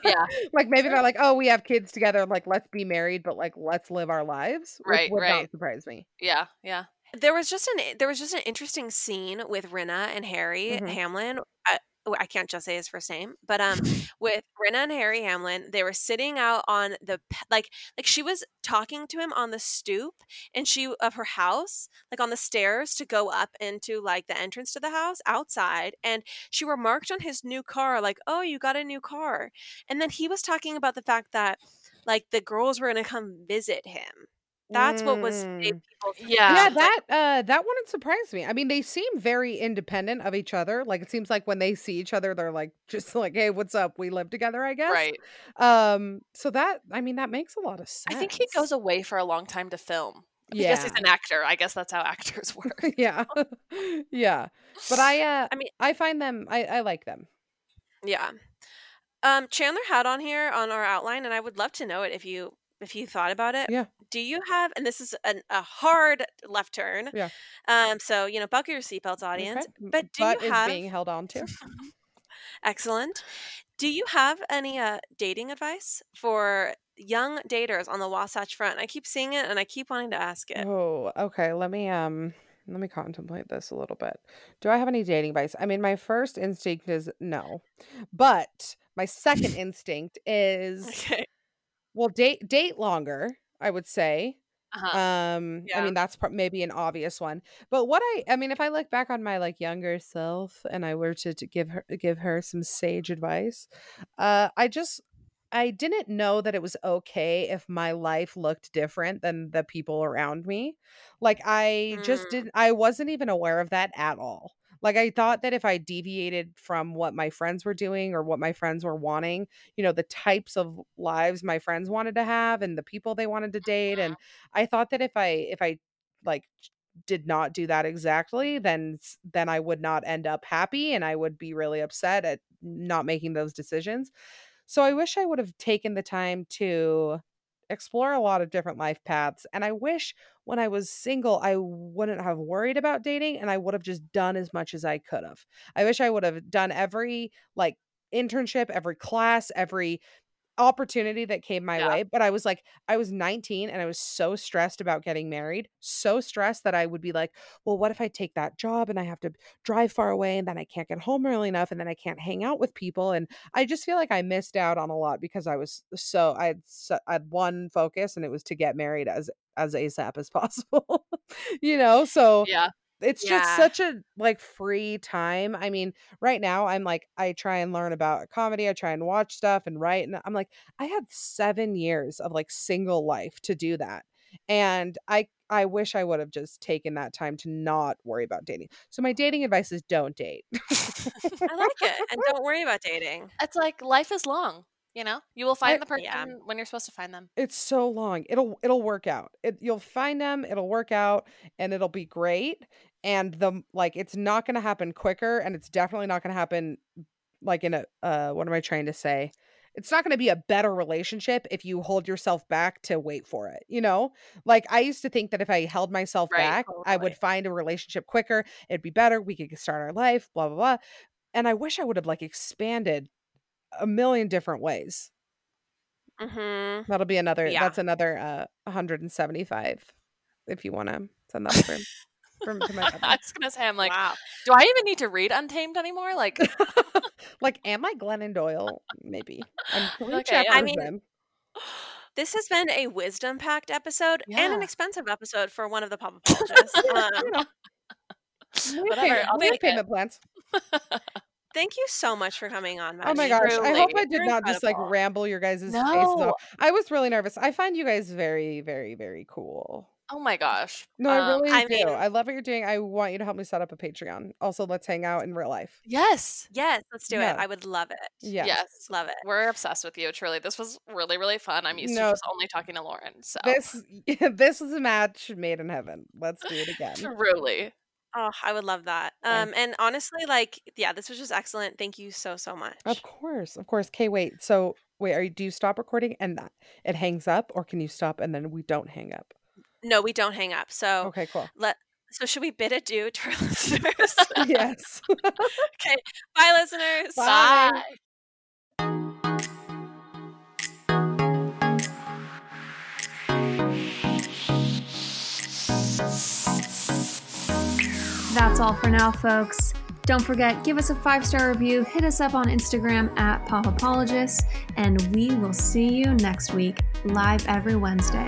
Yeah. like maybe they're like, "Oh, we have kids together, like let's be married, but like let's live our lives." which Right, would right. not surprise me. yeah, yeah. There was just an there was just an interesting scene with Rinna and Harry Mhm. Hamlin. I, oh, I can't just say his first name, but um, with Rinna and Harry Hamlin, they were sitting out on the like like she was talking to him on the stoop and she of her house, like on the stairs to go up into like the entrance to the house outside, and she remarked on his new car, like, "Oh, you got a new car," and then he was talking about the fact that like the girls were gonna come visit him. That's what was Mm. Yeah. yeah, that uh that wouldn't surprise me. I mean, they seem very independent of each other. Like it seems like when they see each other, they're like just like, "Hey, what's up? We live together, I guess." Right. Um. So that I mean, that makes a lot of sense. I think he goes away for a long time to film. Yeah. Because he's an actor. I guess that's how actors work. yeah. yeah. But I uh I mean- I find them I I like them. Yeah. Um, Chandler had on here on our outline, and I would love to know it if you if you thought about it. Yeah. Do you have? And this is an, a hard left turn. Yeah. Um. So you know, buckle your seatbelts, audience. Okay. But do you is have? being held on to. Excellent. Do you have any uh dating advice for young daters on the Wasatch Front? I keep seeing it, and I keep wanting to ask it. Oh, okay. Let me um let me contemplate this a little bit. Do I have any dating advice? I mean, my first instinct is no. But my second instinct is Okay. Well, date date longer, I would say. Uh-huh. Um, I mean that's pro- maybe an obvious one. But what I I mean if I look back on my like younger self and I were to, to give her give her some sage advice, uh I just I didn't know that it was okay if my life looked different than the people around me. Like I just Mm. didn't I wasn't even aware of that at all. Like I thought that if I deviated from what my friends were doing or what my friends were wanting, you know, the types of lives my friends wanted to have and the people they wanted to date uh-huh. and I thought that if I if I like did not do that exactly, then then I would not end up happy and I would be really upset at not making those decisions. So I wish I would have taken the time to explore a lot of different life paths. And I wish when I was single, I wouldn't have worried about dating and I would have just done as much as I could have. I wish I would have done every like internship, every class, every opportunity that came my Yeah. way. But I was like, I was 19 and I was so stressed about getting married, so stressed that I would be like, well, what if I take that job and I have to drive far away and then I can't get home early enough and then I can't hang out with people? And I just feel like I missed out on a lot because I was so I had so, I had one focus and it was to get married as as ASAP as possible. you know, so Yeah. It's just such a like free time. I mean, right now I'm like I try and learn about comedy, I try and watch stuff and write and I'm like I had 7 years of like single life to do that. And I I wish I would have just taken that time to not worry about dating. So my dating advice is don't date. I like it. And don't worry about dating. It's like life is long, you know? You will find I- the person Yeah. when you're supposed to find them. it's so long. It'll it'll work out. It, you'll find them, it'll work out and it'll be great. And the like it's not going to happen quicker and it's definitely not going to happen like in a uh what am I trying to say? It's not going to be a better relationship if you hold yourself back to wait for it, you know? Like I used to think that if I held myself Right, back, I would find a relationship quicker, it'd be better, we could start our life, blah blah blah. And I wish I would have like expanded a million different ways. Mm-hmm. That'll be another. Yeah. That's another uh 175 if you want to send that for from to my I was gonna say, I'm like, wow. do I even need to read Untamed anymore? Like, like, am I Glennon Doyle? Maybe. I'm three Okay, chapters I mean, in. This has been a wisdom packed episode and an expensive episode for one of the pop apologists. um, you know, Whatever, I'll we have it. payment plans. thank you so much for coming on, Oh my Maggie. gosh! I hope I did You're not just like ramble your guys' faces off. I was really nervous. I find you guys very, very, very cool. Oh my gosh. No, I Um, really I do. mean- I love what you're doing. I want you to help me set up a Patreon. Also, let's hang out in real life. Yes. Yes, let's do Yeah. it. I would love it. Yeah. Yes. Love it. We're obsessed with you, truly. This was really, really fun. I'm used No. to just only talking to Lauren. So This this is a match made in heaven. Let's do it again. truly. Oh, I would love that. Um, and honestly, like, yeah, this was just excellent. Thank you so so much. Of course, of course. Okay, wait. So wait, are you do you stop recording and that it hangs up, or can you stop and then we don't hang up? No, we don't hang up. So Okay, cool. let. So should we bid adieu to our listeners? yes. okay. Bye, listeners. Bye. Bye. That's all for now, folks. Don't forget, give us a five star review, hit us up on Instagram at Pop Apologists, and we will see you next week, live every Wednesday.